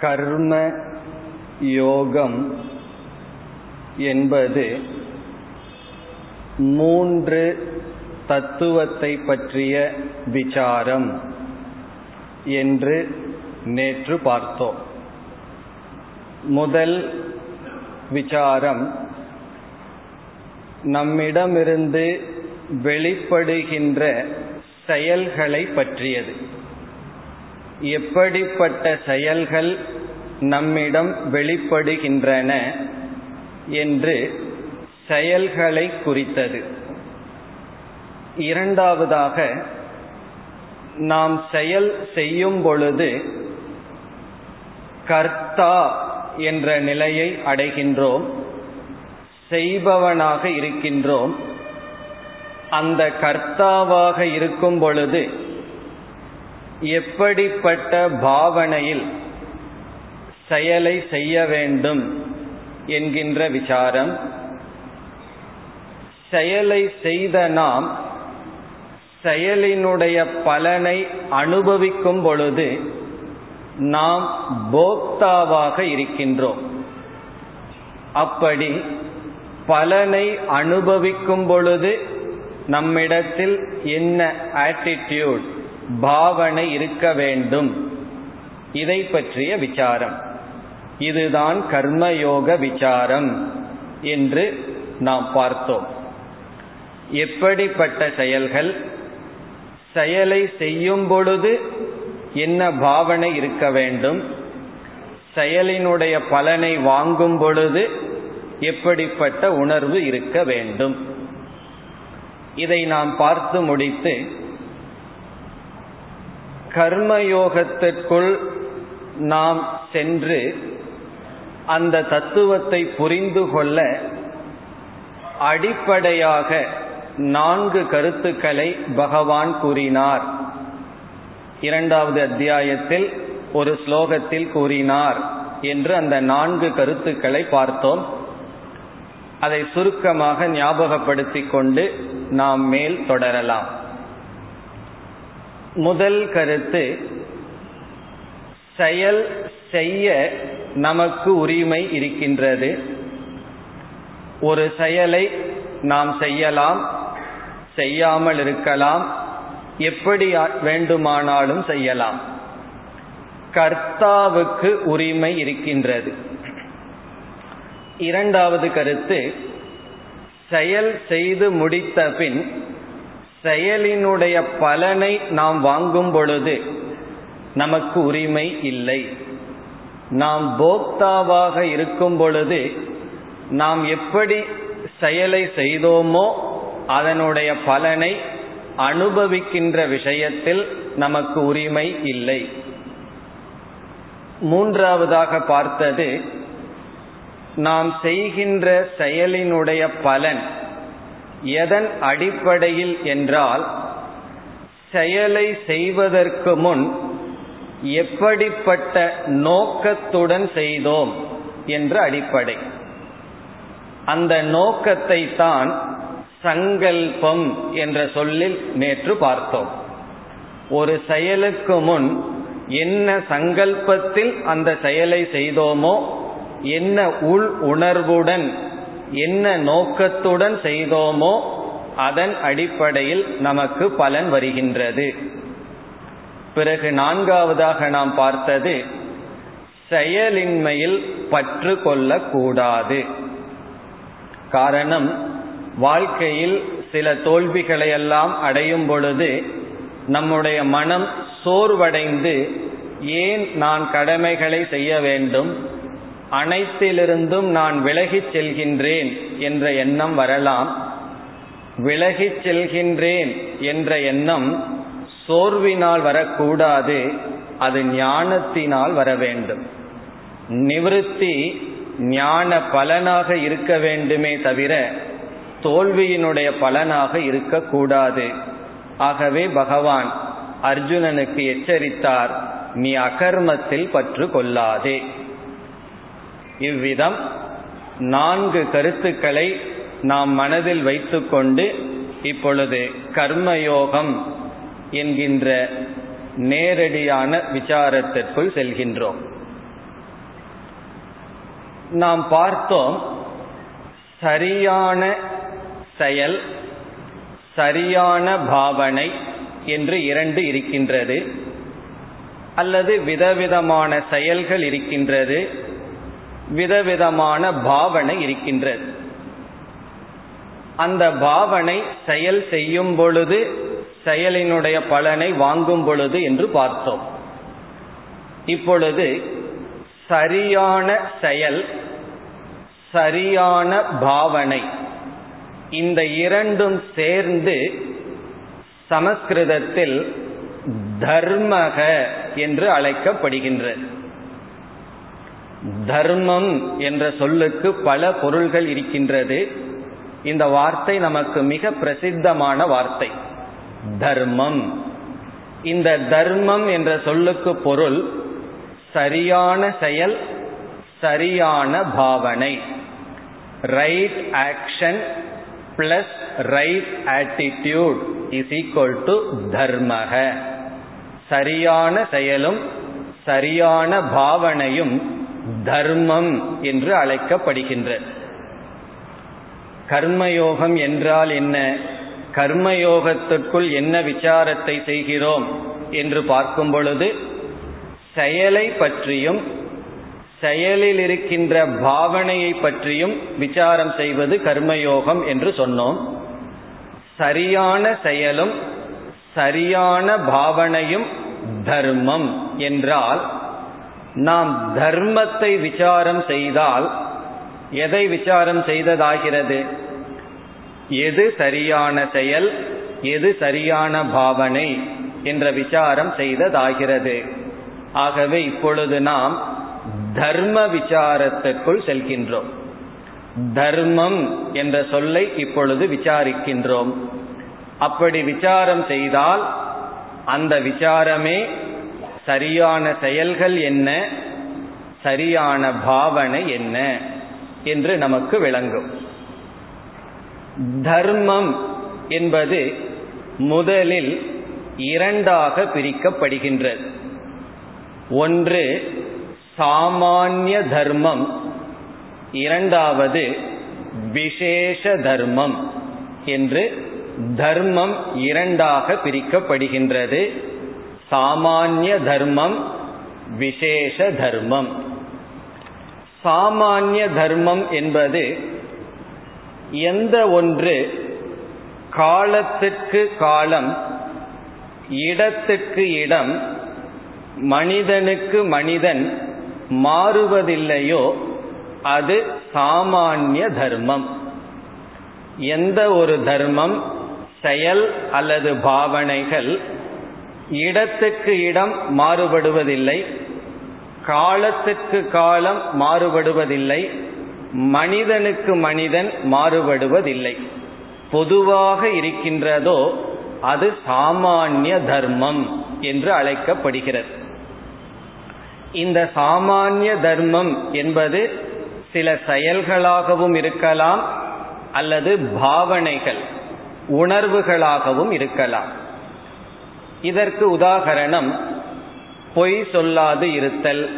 கர்ம யோகம் என்பது மூன்று தத்துவத்தை பற்றிய விசாரம் என்று நேற்று பார்த்தோம். முதல் விசாரம் நம்மிடமிருந்து வெளிப்படுகின்ற செயல்களை பற்றியது. எப்படிப்பட்ட செயல்கள் நம்மிடம் வெளிப்படுகின்றன என்று செயல்களை குறித்தது. இரண்டாவதாக நாம் செயல் செய்யும் பொழுது கர்த்தா என்ற நிலையை அடைகின்றோம் செய்பவனாக இருக்கின்றோம். அந்த கர்த்தாவாக இருக்கும் பொழுது எப்படிப்பட்ட பாவனையில் செயலை செய்ய வேண்டும் என்கின்ற விசாரம். செயலை செய்த நாம் செயலினுடைய பலனை அனுபவிக்கும் பொழுது நாம் போக்தாவாக இருக்கின்றோம். அப்படி பலனை அனுபவிக்கும் பொழுது நம்மிடத்தில் என்ன ஆட்டிடியூட் பாவனை இருக்க வேண்டும். இதை பற்றிய விசாரம். இதுதான் கர்மயோக விசாரம் என்று நாம் பார்த்தோம். எப்படிப்பட்ட செயல்கள்? செயலை செய்யும் பொழுது என்ன பாவனை இருக்க வேண்டும்? செயலினுடைய பலனை வாங்கும் பொழுது எப்படிப்பட்ட உணர்வு இருக்க வேண்டும்? இதை நாம் பார்த்து முடித்து கர்மயோகத்திற்குள் நாம் சென்று அந்த தத்துவத்தை புரிந்து கொள்ள அடிப்படையாக நான்கு கருத்துக்களை பகவான் கூறினார். இரண்டாவது அத்தியாயத்தில் ஒரு ஸ்லோகத்தில் கூறினார் என்று அந்த நான்கு கருத்துக்களை பார்த்தோம். அதை சுருக்கமாக ஞாபகப்படுத்திக் கொண்டு நாம் மேல் தொடரலாம். முதல் கருத்து செயல் செய்ய நமக்கு உரிமை இருக்கின்றது. ஒரு செயலை நாம் செய்யலாம் செய்யாமல் இருக்கலாம் எப்படி வேண்டுமானாலும் செய்யலாம். கர்த்தாவுக்கு உரிமை இருக்கின்றது. இரண்டாவது கருத்து செயல் செய்து முடித்த பின் செயலினுடைய பலனை நாம் வாங்கும் பொழுது நமக்கு உரிமை இல்லை. நாம் போக்தாவாக இருக்கும் பொழுது நாம் எப்படி செயலை செய்தோமோ அதனுடைய பலனை அனுபவிக்கின்ற விஷயத்தில் நமக்கு உரிமை இல்லை. மூன்றாவதாக பார்த்தது நாம் செய்கின்ற செயலினுடைய பலன் எதன் அடிப்படையில் என்றால் செயலை செய்வதற்கு முன் எப்படிப்பட்ட நோக்கத்துடன் செய்தோம் என்ற அடிப்படை. அந்த நோக்கத்தை தான் சங்கல்பம் என்ற சொல்லில் நேற்று பார்த்தோம். ஒரு செயலுக்கு முன் என்ன சங்கல்பத்தில் அந்த செயலை செய்தோமோ என்ன உள் உணர்வுடன் என்ன நோக்கத்துடன் செய்தோமோ அதன் அடிப்படையில் நமக்கு பலன் வருகின்றது. பிறகு நான்காவதாக நாம் பார்த்தது செயலின்மையில் பற்று கொள்ளக்கூடாது. காரணம் வாழ்க்கையில் சில தோல்விகளை எல்லாம் அடையும் பொழுது நம்முடைய மனம் சோர்வடைந்து ஏன் நான் கடமைகளை செய்ய வேண்டும்? அனைத்திலிருந்தும் நான் விலகிச் செல்கின்றேன் என்ற எண்ணம் வரலாம். விலகிச் செல்கின்றேன் என்ற எண்ணம் சோர்வினால் வரக்கூடாது. அது ஞானத்தினால் வர வேண்டும். நிவிருத்தி ஞான பலனாக இருக்க வேண்டுமே தவிர தோல்வியினுடைய பலனாக இருக்கக்கூடாது. ஆகவே பகவான் அர்ஜுனனுக்கு எச்சரித்தார் நீ அகர்மத்தில் பற்று கொள்ளாதே. இவ்விதம் நான்கு கருத்துக்களை நாம் மனதில் வைத்துக்கொண்டு இப்பொழுது கர்மயோகம் என்கின்ற நேரடியான விசாரத்திற்குள் செல்கின்றோம். நாம் பார்த்தோம் சரியான செயல் சரியான பாவனை என்று இரண்டு இருக்கின்றது அல்லது விதவிதமான செயல்கள் இருக்கின்றது விதவிதமான பாவனை இருக்கின்றது. அந்த பாவனை செயல் செய்யும் பொழுது செயலினுடைய பலனை வாங்கும் பொழுது என்று பார்த்தோம். இப்பொழுது சரியான செயல் சரியான பாவனை இந்த இரண்டும் சேர்ந்து சமஸ்கிருதத்தில் தர்மக என்று அழைக்கப்படுகின்றது. தர்மம் என்ற சொல்லுக்கு பல பொருள்கள் இருக்கின்றது. இந்த வார்த்தை நமக்கு மிக பிரசித்தமான வார்த்தை. தர்மம். இந்த தர்மம் என்ற சொல்லுக்கு பொருள் சரியான செயல் சரியான பாவனை. Right action plus right attitude is equal to தர்மக. சரியான செயலும் சரியான பாவனையும் தர்மம் என்று அழைக்கப்படுகின்ற. கர்மயோகம் என்றால் என்ன? கர்மயோகத்திற்குள் என்ன விசாரத்தை செய்கிறோம் என்று பார்க்கும் பொழுது செயலை பற்றியும் செயலில் இருக்கின்ற பாவனையை பற்றியும் விசாரம் செய்வது கர்மயோகம் என்று சொன்னோம். சரியான செயலும் சரியான பாவனையும் தர்மம் என்றால் நாம் தர்மத்தை விசாரம் செய்தால் எதை விசாரம் செய்ததாகிறது? எது சரியான செயல் எது சரியான பாவனை என்ற விசாரம் செய்ததாகிறது. ஆகவே இப்பொழுது நாம் தர்ம விசாரத்திற்குள் செல்கின்றோம். தர்மம் என்ற சொல்லை இப்பொழுது விசாரிக்கின்றோம். அப்படி விசாரம் செய்தால் அந்த விசாரமே சரியான செயல்கள் என்ன? சரியான பாவனை என்ன? என்று நமக்கு விளங்கும். தர்மம் என்பது முதலில் இரண்டாக பிரிக்கப்படுகின்றது. ஒன்று சாமானிய தர்மம். இரண்டாவது விசேஷ தர்மம். என்று தர்மம் இரண்டாக பிரிக்கப்படுகின்றது. சாமானிய தர்மம் விசேஷ தர்மம். சாமானிய தர்மம் என்பது எந்த ஒன்று காலத்துக்கு காலம் இடத்துக்கு இடம் மனிதனுக்கு மனிதன் மாறுவதில்லையோ அது சாமானிய தர்மம். எந்த ஒரு தர்மம் செயல் அல்லது பாவனைகள் இடத்துக்கு இடம் மாறுபடுவதில்லை காலத்துக்கு காலம் மாறுபடுவதில்லை மனிதனுக்கு மனிதன் மாறுபடுவதில்லை. பொதுவாக இருக்கின்றதோ அது சாமானிய தர்மம் என்று அழைக்கப்படுகிறது. இந்த சாமானிய தர்மம் என்பது சில செயல்களாகவும் இருக்கலாம் அல்லது பாவனைகள் உணர்வுகளாகவும் இருக்கலாம். இதற்கு உதாகரணம் பொய் சொல்லாது இருத்தல்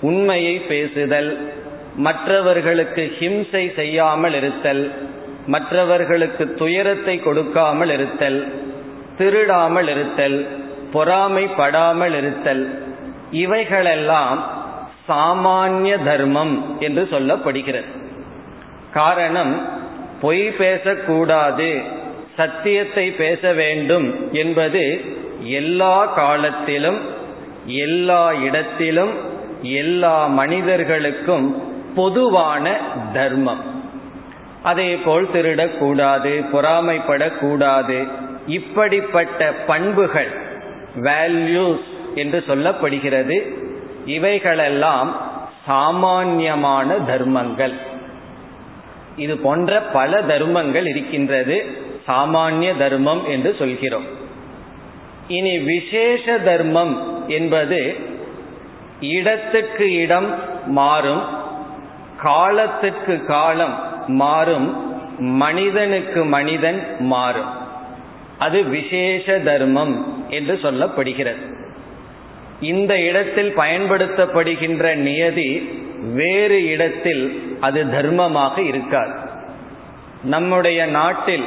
உண்மையை பேசுதல் மற்றவர்களுக்கு ஹிம்சை செய்யாமல் இருத்தல் மற்றவர்களுக்கு துயரத்தை கொடுக்காமல் இருத்தல் திருடாமல் இருத்தல் பொறாமைப்படாமல் இருத்தல் இவைகளெல்லாம் சாமானிய தர்மம் என்று சொல்லப்படுகிறது. காரணம் பொய் பேசக்கூடாது சத்தியத்தை பேச வேண்டும் என்பது எல்லா காலத்திலும் எல்லா இடத்திலும் எல்லா மனிதர்களுக்கும் பொதுவான தர்மம். அதே போல் திருடக்கூடாது பொறாமைப்படக்கூடாது இப்படிப்பட்ட பண்புகள் வேல்யூஸ் என்று சொல்லப்படுகிறது. இவைகளெல்லாம் சாமான்யமான தர்மங்கள். இது போன்ற பல தர்மங்கள் இருக்கின்றது. சாமானிய தர்மம் என்று சொல்கிறோம். இனி விசேஷ தர்மம் என்பது இடத்துக்கு இடம் மாறும் காலத்துக்கு காலம் மாறும் மனிதனுக்கு மனிதன் மாறும். அது விசேஷ தர்மம் என்று சொல்லப்படுகிறது. இந்த இடத்தில் பயன்படுத்தப்படுகின்ற நியதி வேறு இடத்தில் அது தர்மமாக இருக்காது. நம்முடைய நாட்டில்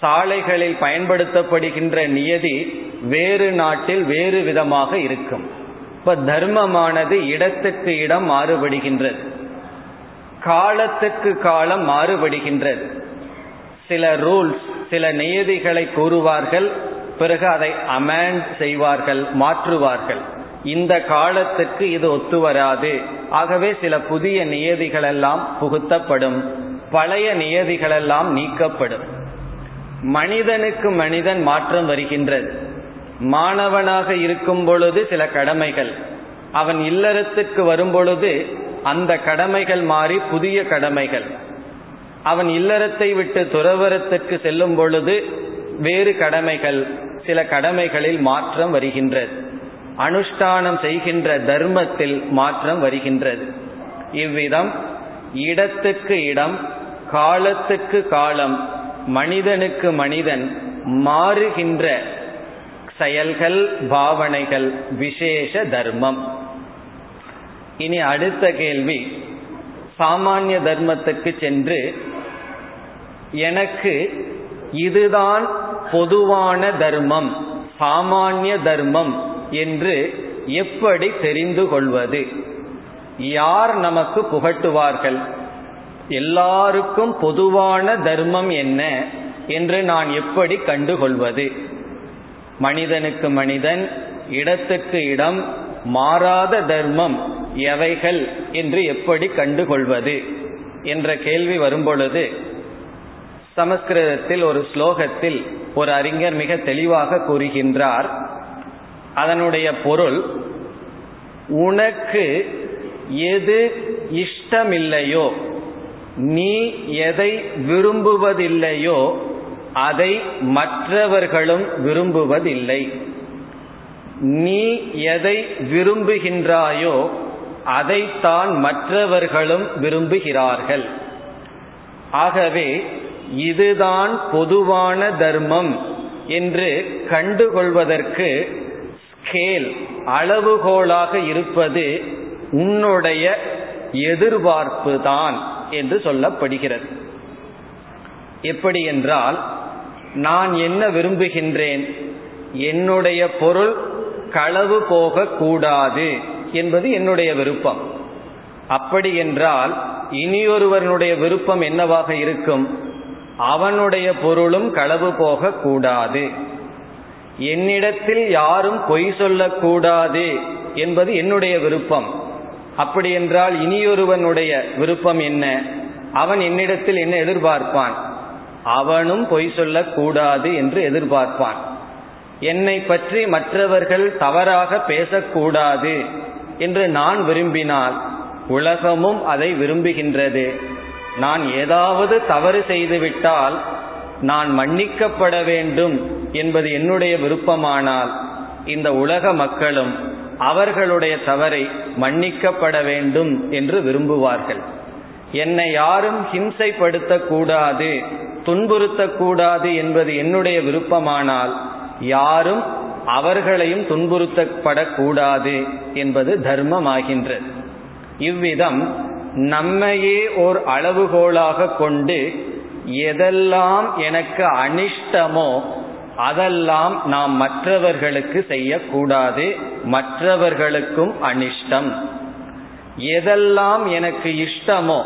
சாலைகளில் பயன்படுத்தப்படுகின்ற நியதி வேறு நாட்டில் வேறு விதமாக இருக்கும். இப்ப தர்மமானது இடத்துக்கு இடம் மாறுபடுகின்றது. காலத்துக்கு காலம் மாறுபடுகின்றது. சில ரூல்ஸ் சில நியதிகளை கூறுவார்கள் பிறகு அதை அமேண்ட் செய்வார்கள் மாற்றுவார்கள். இந்த காலத்துக்கு இது ஒத்து வராது. ஆகவே சில புதிய நியதிகளெல்லாம் புகுத்தப்படும். பழைய நியதிகளெல்லாம் நீக்கப்படும். மனிதனுக்கு மனிதன் மாற்றம் வருகின்றது. மாணவனாக இருக்கும் பொழுது சில கடமைகள். அவன் இல்லறத்துக்கு வரும் பொழுது அந்த கடமைகள் மாறி புதிய கடமைகள். அவன் இல்லறத்தை விட்டு துறவரத்துக்கு செல்லும் பொழுது வேறு கடமைகள் சில கடமைகளில் மாற்றம் வருகின்றது. அனுஷ்டானம் செய்கின்ற தர்மத்தில் மாற்றம் வருகின்றது. இவ்விதம் இடத்துக்கு இடம் காலத்துக்கு காலம் மனிதனுக்கு மனிதன் மாறுகின்ற செயல்கள் பாவனைகள் விசேஷ தர்மம். இனி அடுத்த கேள்வி சாமானிய தர்மத்துக்கு சென்று எனக்கு இதுதான் பொதுவான தர்மம் சாமானிய தர்மம் என்று எப்படி தெரிந்து கொள்வது? யார் நமக்கு புகட்டுவார்கள்? எல்லாருக்கும் பொதுவான தர்மம் என்ன என்று நான் எப்படி கண்டுகொள்வது? மனிதனுக்கு மனிதன் இடத்துக்கு இடம் மாறாத தர்மம் எவைகள் என்று எப்படி கண்டுகொள்வது என்ற கேள்வி வரும்பொழுது சமஸ்கிருதத்தில் ஒரு ஸ்லோகத்தில் ஒரு அறிஞர் மிக தெளிவாக கூறுகின்றார். அதனுடைய பொருள் உனக்கு எது இஷ்டமில்லையோ நீ எதை விரும்புவதில்லையோ அதை மற்றவர்களும் விரும்புவதில்லை. நீ எதை விரும்புகின்றாயோ அதைத்தான் மற்றவர்களும் விரும்புகிறார்கள். ஆகவே இதுதான் பொதுவான தர்மம் என்று கண்டுகொள்வதற்கு ஸ்கேல் அளவுகோலாக இருப்பது உன்னுடைய எதிர்பார்ப்பு தான் என்று சொல்லப்படுகிறது. எப்படி என்றால் நான் என்ன விரும்புகின்றேன்? என்னுடைய பொருள் களவு போகக்கூடாது என்பது என்னுடைய விருப்பம். அப்படி என்றால் இனியொருவனுடைய விருப்பம் என்னவாக இருக்கும்? அவனுடைய பொருளும் களவு போகக்கூடாது என்னிடத்தில் யாரும் பொய் சொல்லக்கூடாது என்பது என்னுடைய விருப்பம். அப்படி என்றால் இனியொருவனுடைய விருப்பம் என்ன? அவன் என்னிடத்தில் என்ன எதிர்பார்ப்பான்? அவனும் பொய் சொல்லக்கூடாது என்று எதிர்பார்ப்பான். என்னை பற்றி மற்றவர்கள் தவறாக பேசக்கூடாது என்று நான் விரும்பினால் உலகமும் அதை விரும்புகின்றது. நான் ஏதாவது தவறு செய்துவிட்டால் நான் மன்னிக்கப்பட வேண்டும் என்பது என்னுடைய விருப்பமானால் இந்த உலக மக்களும் அவர்களுடைய தவறை மன்னிக்கப்பட வேண்டும் என்று விரும்புவார்கள். என்னை யாரும் ஹிம்சைப்படுத்தக்கூடாது துன்புறுத்தக்கூடாது என்பது என்னுடைய விருப்பமானால் யாரும் அவர்களையும் துன்புறுத்தப்படக்கூடாது என்பது தர்மமாகின்றது. இவ்விதம் நம்மையே ஓர் அளவுகோலாக கொண்டு எதெல்லாம் எனக்கு அனிஷ்டமோ அதெல்லாம் நாம் மற்றவர்களுக்கு செய்யக்கூடாது மற்றவர்களுக்கும் அனிஷ்டம். எதெல்லாம் எனக்கு இஷ்டமோ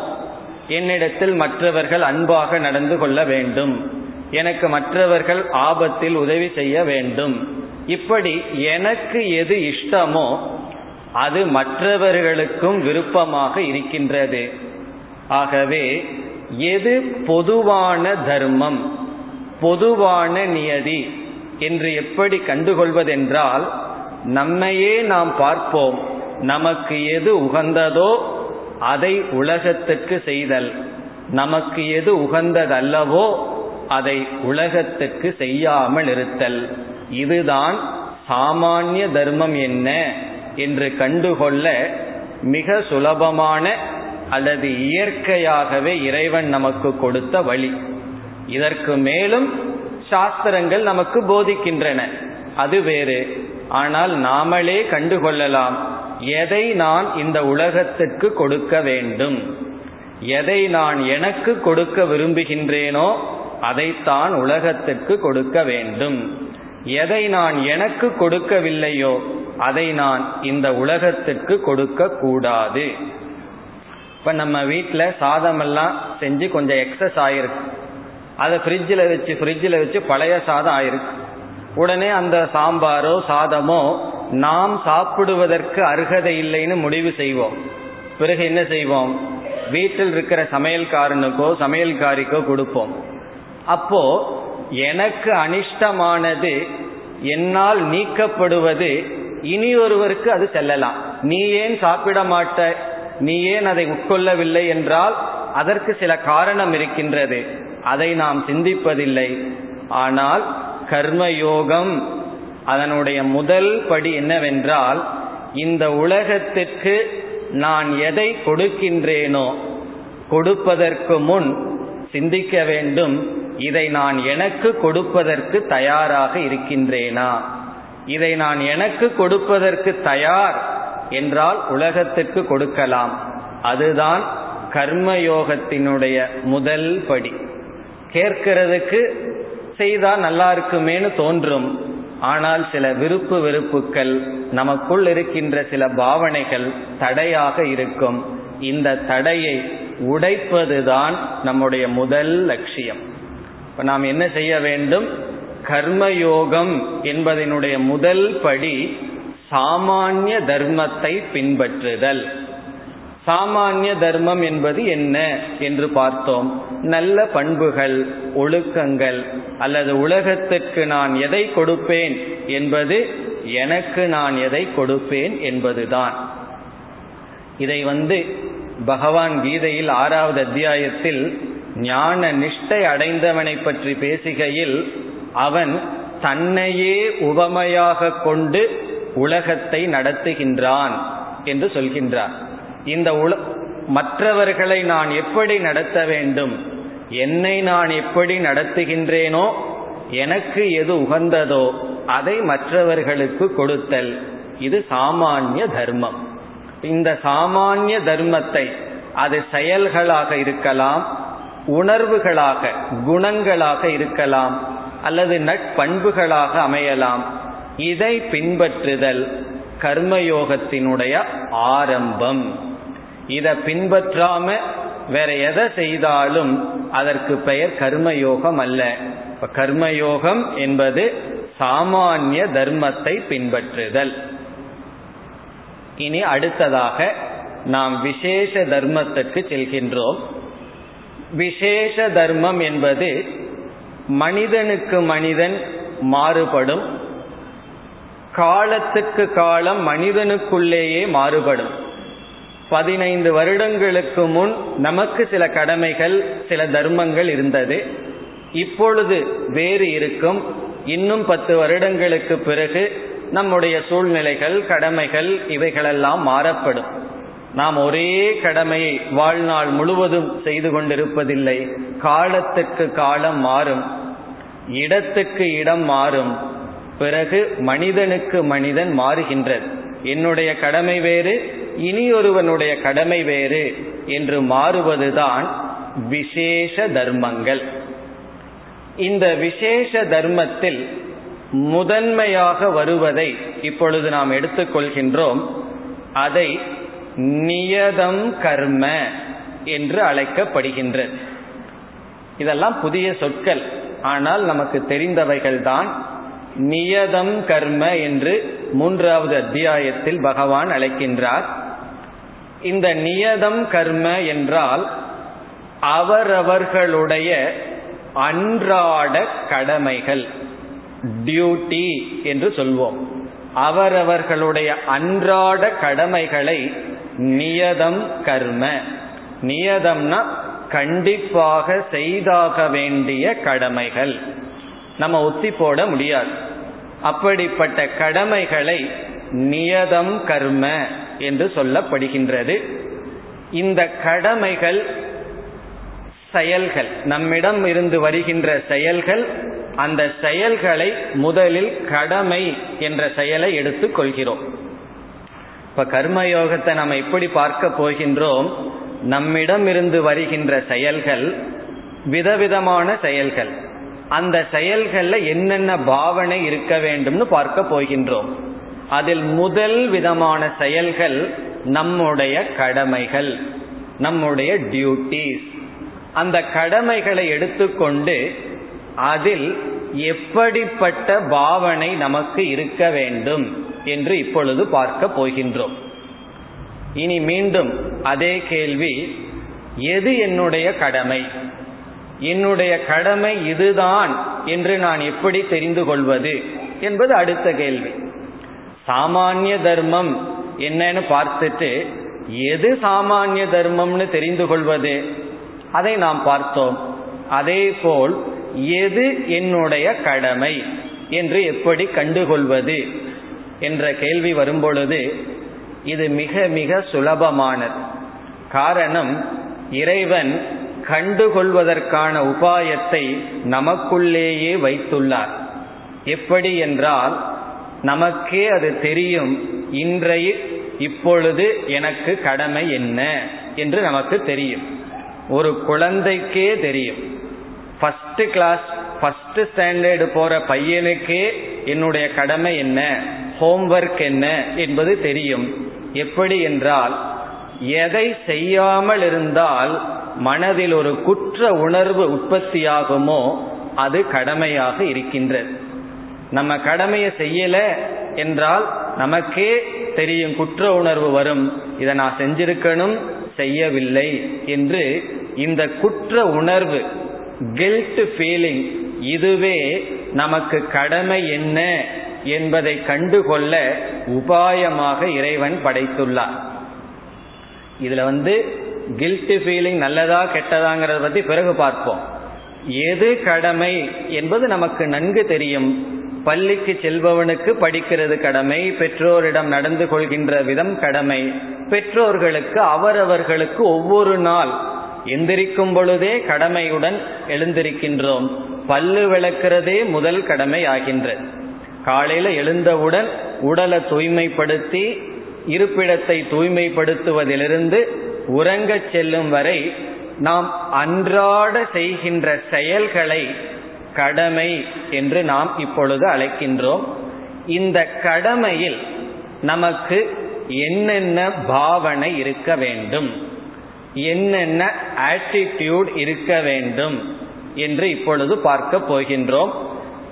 என்னிடத்தில் மற்றவர்கள் அன்பாக நடந்து கொள்ள வேண்டும். எனக்கு மற்றவர்கள் ஆபத்தில் உதவி செய்ய வேண்டும். இப்படி எனக்கு எது இஷ்டமோ அது மற்றவர்களுக்கும் விருப்பமாக இருக்கின்றது. ஆகவே எது பொதுவான தர்மம் பொதுவான நியதி என்று எப்படி கண்டுகொள்வதென்றால் நம்மையே நாம் பார்ப்போம். நமக்கு எது உகந்ததோ அதை உலகத்துக்கு செய்தல். நமக்கு எது உகந்ததல்லவோ அதை உலகத்துக்கு செய்யாமல் இருத்தல். இதுதான் சாமானிய தர்மம் என்ன என்று கண்டுகொள்ள மிக சுலபமான அல்லது இயற்கையாகவே இறைவன் நமக்கு கொடுத்த வழி. இதற்கு மேலும் சாஸ்திரங்கள் நமக்கு போதிக்கின்றன. அது வேறு. ஆனால் நாமளே கண்டுகொள்ளலாம். எதை நான் இந்த உலகத்திற்கு கொடுக்க வேண்டும்? எதை நான் எனக்கு கொடுக்க விரும்புகின்றேனோ அதைத்தான் உலகத்திற்கு கொடுக்க வேண்டும். எதை நான் எனக்கு கொடுக்கவில்லையோ அதை நான் இந்த உலகத்திற்கு கொடுக்க கூடாது. இப்ப நம்ம வீட்டில் சாதமெல்லாம் செஞ்சு கொஞ்சம் எக்ஸஸ் ஆயிருக்கு. அதை ஃப்ரிட்ஜில் வச்சு ஃப்ரிட்ஜில் வச்சு பழைய சாதம் ஆயிருக்கு. உடனே அந்த சாம்பாரோ சாதமோ நாம் சாப்பிடுவதற்கு அருகதை இல்லைன்னு முடிவு செய்வோம். பிறகு என்ன செய்வோம்? வீட்டில் இருக்கிற சமையல்காரனுக்கோ சமையல்காரிக்கோ கொடுப்போம். அப்போ எனக்கு அனிஷ்டமானது என்னால் நீக்கப்படுவது இனி ஒருவருக்கு அது செல்லலாம். நீ ஏன் சாப்பிட மாட்ட? நீ ஏன் அதை உட்கொள்ளவில்லை என்றால் அதற்கு சில காரணம் இருக்கின்றது. அதை நாம் சிந்திப்பதில்லை. ஆனால் கர்மயோகம் அதனுடைய முதல் படி என்னவென்றால் இந்த உலகத்திற்கு நான் எதை கொடுக்கின்றேனோ கொடுப்பதற்கு முன் சிந்திக்க வேண்டும் இதை நான் எனக்கு கொடுப்பதற்கு தயாராக இருக்கின்றேனா? இதை நான் எனக்கு கொடுப்பதற்கு தயார் என்றால் உலகத்திற்கு கொடுக்கலாம். அதுதான் கர்மயோகத்தினுடைய முதல் படி. கேட்கிறதுக்கு செய்தா நல்லா இருக்குமேனு தோன்றும். ஆனால் சில விருப்பு வெறுப்புகள் நமக்குள் இருக்கின்ற சில பாவனைகள் தடையாக இருக்கும். இந்த தடையை உடைப்பதுதான் நம்முடைய முதல் லட்சியம். இப்ப நாம் என்ன செய்ய வேண்டும்? கர்மயோகம் என்பதனுடைய முதல் படி சாமானிய தர்மத்தை பின்பற்றுதல். சாமானிய தர்மம் என்பது என்ன என்று பார்த்தோம். நல்ல பண்புகள் ஒழுக்கங்கள் அல்லது உலகத்திற்கு நான் எதை கொடுப்பேன் என்பது எனக்கு நான் எதை கொடுப்பேன் என்பதுதான். இதை வந்து பகவான் கீதையில் ஆறாவது அத்தியாயத்தில் ஞான நிஷ்டை அடைந்தவனை பற்றி பேசுகையில் அவன் தன்னையே உவமையாக கொண்டு உலகத்தை நடத்துகின்றான் என்று சொல்கின்றார். இந்த உல மற்றவர்களை நான் எப்படி நடத்த வேண்டும்? என்னை நான் எப்படி நடத்துகின்றேனோ எனக்கு எது உகந்ததோ அதை மற்றவர்களுக்கு கொடுத்தல். இது சாமானிய தர்மம். இந்த சாமானிய தர்மத்தை அது செயல்களாக இருக்கலாம் உணர்வுகளாக குணங்களாக இருக்கலாம் அல்லது நட்பண்புகளாக அமையலாம். இதை பின்பற்றுதல் கர்மயோகத்தினுடைய ஆரம்பம். இதை பின்பற்றாம வேற எதை செய்தாலும் அதற்கு பெயர் கர்மயோகம் அல்ல. கர்மயோகம் என்பது சாமானிய தர்மத்தை பின்பற்றுதல். இனி அடுத்ததாக நாம் விசேஷ தர்மத்திற்கு செல்கின்றோம். விசேஷ தர்மம் என்பது மனிதனுக்கு மனிதன் மாறுபடும். காலத்துக்கு காலம் மனிதனுக்குள்ளேயே மாறுபடும். பதினைந்து வருடங்களுக்கு முன் நமக்கு சில கடமைகள் சில தர்மங்கள் இருந்தது. இப்பொழுது வேறு இருக்கும். இன்னும் பத்து வருடங்களுக்கு பிறகு நம்முடைய சூழ்நிலைகள் கடமைகள் இவைகளெல்லாம் மாறப்படும். நாம் ஒரே கடமையை வாழ்நாள் முழுவதும் செய்து கொண்டிருப்பதில்லை. காலத்துக்கு காலம் மாறும். இடத்துக்கு இடம் மாறும். பிறகு மனிதனுக்கு மனிதன் மாறுகின்றது. என்னுடைய கடமை வேறு இனியொருவனுடைய கடமை வேறு என்று மாறுவதுதான் விசேஷ தர்மங்கள். இந்த விசேஷ தர்மத்தில் முதன்மையாக வருவதை இப்பொழுது நாம் எடுத்துக்கொள்கின்றோம் அதை நியதம் கர்ம என்று அழைக்கப்படுகின்றது. இதெல்லாம் புதிய சொற்கள். ஆனால் நமக்கு தெரிந்தவைகள்தான் நியதம் கர்ம என்று மூன்றாவது அத்தியாயத்தில் பகவான் அழைக்கின்றார். இந்த நியதம் கர்ம என்றால் அவரவர்களுடைய அன்றாட கடமைகள் டியூட்டி என்று சொல்வோம். அவரவர்களுடைய அன்றாட கடமைகளை நியதம் கர்ம. நியதம்னா கண்டிப்பாக செய்தாக வேண்டிய கடமைகள். நம்ம ஒத்தி போட முடியாது. அப்படிப்பட்ட கடமைகளை நியதம் கர்ம என்று சொல்லப்படுகின்றது. இந்த கடமைகள் செயல்கள் நம்மிடம் இருந்து வருகின்ற செயல்கள் அந்த செயல்களை முதலில் கடமை என்ற செயலை எடுத்துக் கொள்கிறோம். இப்ப கர்மயோகத்தை நம்ம எப்படி பார்க்க போகின்றோம். நம்மிடம் இருந்து வருகின்ற செயல்கள் விதவிதமான செயல்கள். அந்த செயல்கள்ல என்னென்ன பாவனை இருக்க வேண்டும்னு பார்க்க போகின்றோம். அதில் முதல் விதமான செயல்கள் நம்முடைய கடமைகள் நம்முடைய டியூட்டிஸ் அந்த கடமைகளை எடுத்துக்கொண்டு அதில் எப்படிப்பட்ட பாவனை நமக்கு இருக்க வேண்டும் என்று இப்பொழுது பார்க்க போகின்றோம். இனி மீண்டும் அதே கேள்வி எது என்னுடைய கடமை? என்னுடைய கடமை இதுதான் என்று நான் எப்படி தெரிந்து கொள்வது? என்பது அடுத்த கேள்வி. சாமானிய தர்மம் என்னன்னு பார்த்துட்டு எது சாமானிய தர்மம்னு தெரிந்து கொள்வது? அதை நாம் பார்த்தோம். அதே போல் எது என்னுடைய கடமை என்று எப்படி கண்டுகொள்வது என்ற கேள்வி வரும்பொழுது இது மிக மிக சுலபமானது. காரணம் இறைவன் கண்டுகொள்வதற்கான உபாயத்தை நமக்குள்ளேயே வைத்துள்ளார். எப்படி என்றால் நமக்கே அது தெரியும் இன்றைய இப்பொழுது எனக்கு கடமை என்ன என்று நமக்கு தெரியும். ஒரு குழந்தைக்கே தெரியும். ஃபர்ஸ்ட் கிளாஸ் ஃபர்ஸ்ட் ஸ்டாண்டர்டு போற பையனுக்கே என்னுடைய கடமை என்ன ஹோம்ஒர்க் என்ன என்பது தெரியும். எப்படி என்றால் எதை செய்யாமல் இருந்தால் மனதில் ஒரு குற்ற உணர்வு உற்பத்தியாகுமோ அது கடமையாக இருக்கின்றது. நம்ம கடமையை செய்யல என்றால் நமக்கே தெரியும் குற்ற உணர்வு வரும். இதை நான் செஞ்சிருக்கணும் செய்யவில்லை என்று இந்த குற்ற உணர்வு கில்ட் ஃபீலிங் இதுவே நமக்கு கடமை என்ன என்பதை கண்டுகொள்ள உபாயமாக இறைவன் படைத்துள்ளார். இதுல வந்து கில்ட் ஃபீலிங் நல்லதா கெட்டதாங்கிறத பத்தி பிறகு பார்ப்போம். எது கடமை என்பது நமக்கு நன்கு தெரியும். பள்ளிக்கு செல்பவனுக்கு படிக்கிறது கடமை பெற்றோரிடம் நடந்து கொள்கின்ற விதம் கடமை. பெற்றோர்களுக்கு அவரவர்களுக்கு ஒவ்வொரு நாள் எந்திரிக்கும் பொழுதே கடமையுடன் எழுந்திருக்கின்றோம். பல்லு விளக்கிறதே முதல் கடமை ஆகின்றது. காலையில் எழுந்தவுடன் உடலை தூய்மைப்படுத்தி இருப்பிடத்தை தூய்மைப்படுத்துவதிலிருந்து உறங்கச் செல்லும் வரை நாம் அன்றாட செய்கின்ற செயல்களை கடமை என்று நாம் இப்பொழுது அழைக்கின்றோம். இந்த கடமையில் நமக்கு என்னென்ன பாவனை இருக்க வேண்டும்? என்னென்ன ஆட்டிடியூட் இருக்க வேண்டும் என்று இப்பொழுது பார்க்க போகின்றோம்.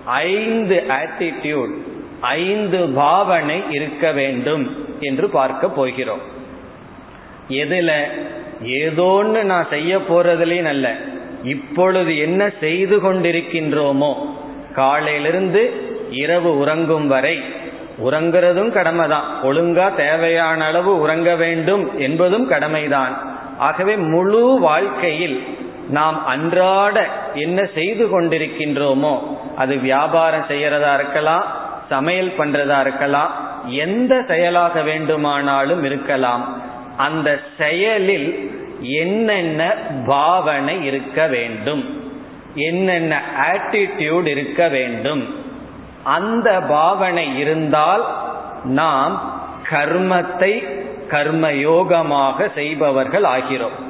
ஐந்து ஆட்டிடியூட் ஐந்து பாவனை இருக்க வேண்டும் என்று பார்க்க போகிறோம். எதுல? ஏதோன்னு நான் செய்ய போறதுலேயும் அல்ல. இப்பொழுது என்ன செய்து கொண்டிருக்கின்றோமோ? காலையிலிருந்து இரவு உறங்கும் வரை. உறங்குறதும் கடமை தான் ஒழுங்கா தேவையான அளவு உறங்க வேண்டும் என்பதும் கடமைதான். ஆகவே முழு வாழ்க்கையில் நாம் அன்றாட என்ன செய்து கொண்டிருக்கின்றோமோ அது வியாபாரம் செய்யறதா இருக்கலாம் சமையல் பண்றதா இருக்கலாம் எந்த செயலாக வேண்டுமானாலும் இருக்கலாம். அந்த செயலில் என்னென்ன பாவனை இருக்க வேண்டும்? என்னென்ன ஆட்டிடியூட் இருக்க வேண்டும்? அந்த பாவனை இருந்தால் நாம் கர்மத்தை கர்மயோகமாக செய்பவர்கள் ஆகிறோம்.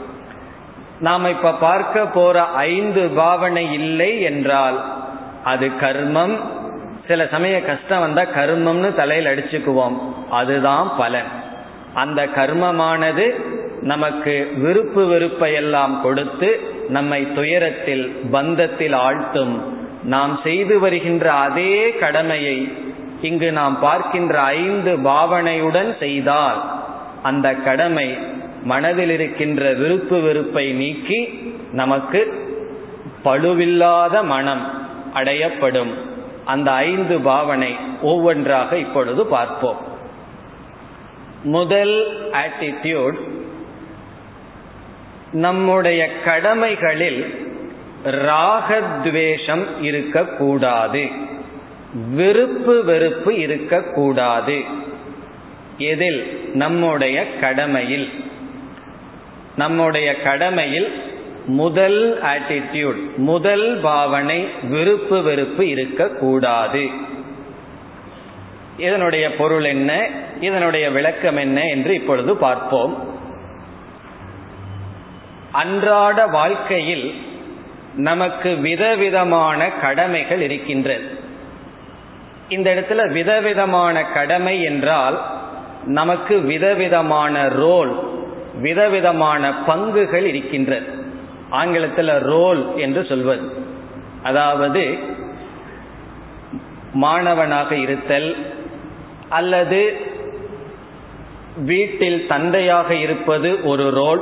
நாம் இப்ப பார்க்க போற ஐந்து பாவனை இல்லை என்றால் அது கர்மம். சில சமய கஷ்டம் வந்தா கர்மம்னு தலையில் அடிச்சுக்குவோம். அதுதான் பலன். அந்த கர்மமானது நமக்கு விருப்பு வெறுப்பை எல்லாம் கொடுத்து நம்மை துயரத்தில் பந்தத்தில் ஆழ்த்தும். நாம் செய்து வருகின்ற அதே கடமையை இங்கு நாம் பார்க்கின்ற ஐந்து பாவனையுடன் செய்தால் அந்த கடமை மனதில் இருக்கின்ற விருப்பு வெறுப்பை நீக்கி நமக்கு பழுவில்லாத மனம் அடையப்படும். அந்த ஐந்து பாவனை ஒவ்வொன்றாக இப்பொழுது பார்ப்போம். முதல் ஆட்டிடியூட் நம்முடைய கடமைகளில் ராகத்வேஷம் இருக்கக்கூடாது. விருப்பு வெறுப்பு இருக்கக்கூடாது. எதில்? நம்முடைய கடமையில். நம்முடைய கடமையில் முதல் ஆட்டிடியூட் முதல் பாவனை விருப்பு வெறுப்பு இருக்கக்கூடாது. இதனுடைய பொருள் என்ன? இதனுடைய விளக்கம் என்ன? என்று இப்பொழுது பார்ப்போம். அன்றாட வாழ்க்கையில் நமக்கு விதவிதமான கடமைகள் இருக்கின்றது. இந்த இடத்துல விதவிதமான கடமை என்றால் நமக்கு விதவிதமான ரோல் விதவிதமான பங்குகள் இருக்கின்றது. ஆங்கிலத்தில் ரோல் என்று சொல்வது. அதாவது மாணவனாக இருத்தல் அல்லது வீட்டில் தந்தையாக இருப்பது ஒரு ரோல்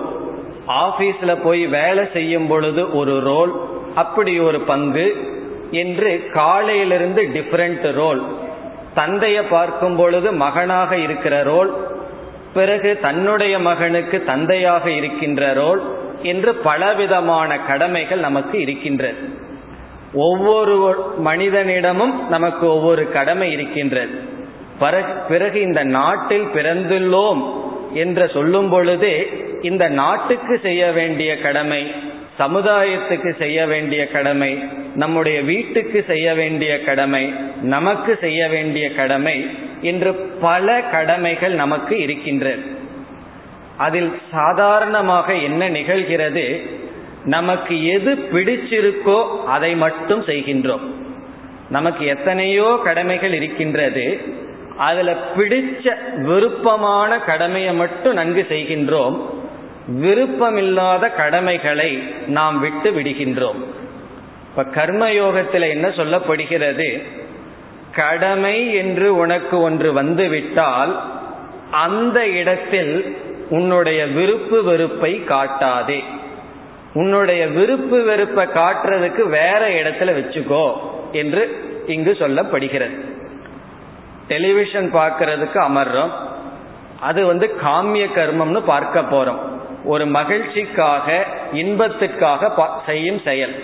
ஆபீஸ்ல போய் வேலை செய்யும் பொழுது ஒரு ரோல் அப்படி ஒரு பங்கு என்று காலையிலிருந்து டிஃபரெண்ட் ரோல். தந்தையை பார்க்கும் பொழுது மகனாக இருக்கிற ரோல் பிறகு தன்னுடைய மகனுக்கு தந்தையாக இருக்கின்ற ரோல் என்று பலவிதமான கடமைகள் நமக்கு இருக்கின்றது. ஒவ்வொரு மனிதனிடமும் நமக்கு ஒவ்வொரு கடமை இருக்கின்றது. பிறகு இந்த நாட்டில் பிறந்துள்ளோம் என்று சொல்லும் பொழுதே இந்த நாட்டுக்கு செய்ய வேண்டிய கடமை சமுதாயத்துக்கு செய்ய வேண்டிய கடமை நம்முடைய வீட்டுக்கு செய்ய வேண்டிய கடமை நமக்கு செய்ய வேண்டிய கடமை என்று பல கடமைகள் நமக்கு இருக்கின்றது. அதில் சாதாரணமாக என்ன நிகழ்கிறது? நமக்கு எது பிடிச்சிருக்கோ அதை மட்டும் செய்கின்றோம். நமக்கு எத்தனையோ கடமைகள் இருக்கின்றது. அதில் பிடிச்ச விருப்பமான கடமையை மட்டும் நன்கு செய்கின்றோம். விருப்பமில்லாத கடமைகளை நாம் விட்டு விடுகின்றோம். இப்ப கர்மயோகத்தில் என்ன சொல்லப்படுகிறது? கடமை என்று உனக்கு ஒன்று வந்துவிட்டால் அந்த இடத்தில் உன்னுடைய விருப்பு வெறுப்பை காட்டாதே. உன்னுடைய விருப்பு வெறுப்பை காட்டுறதுக்கு வேற இடத்துல வச்சுக்கோ என்று இங்கு சொல்லப்படுகிறது. டெலிவிஷன் பார்க்கறதுக்கு அமர்றோம். அது வந்து காமிய கர்மம்னு பார்க்க போறோம். ஒரு மகிழ்ச்சிக்காக இன்பத்துக்காக செய்யும் செயல்.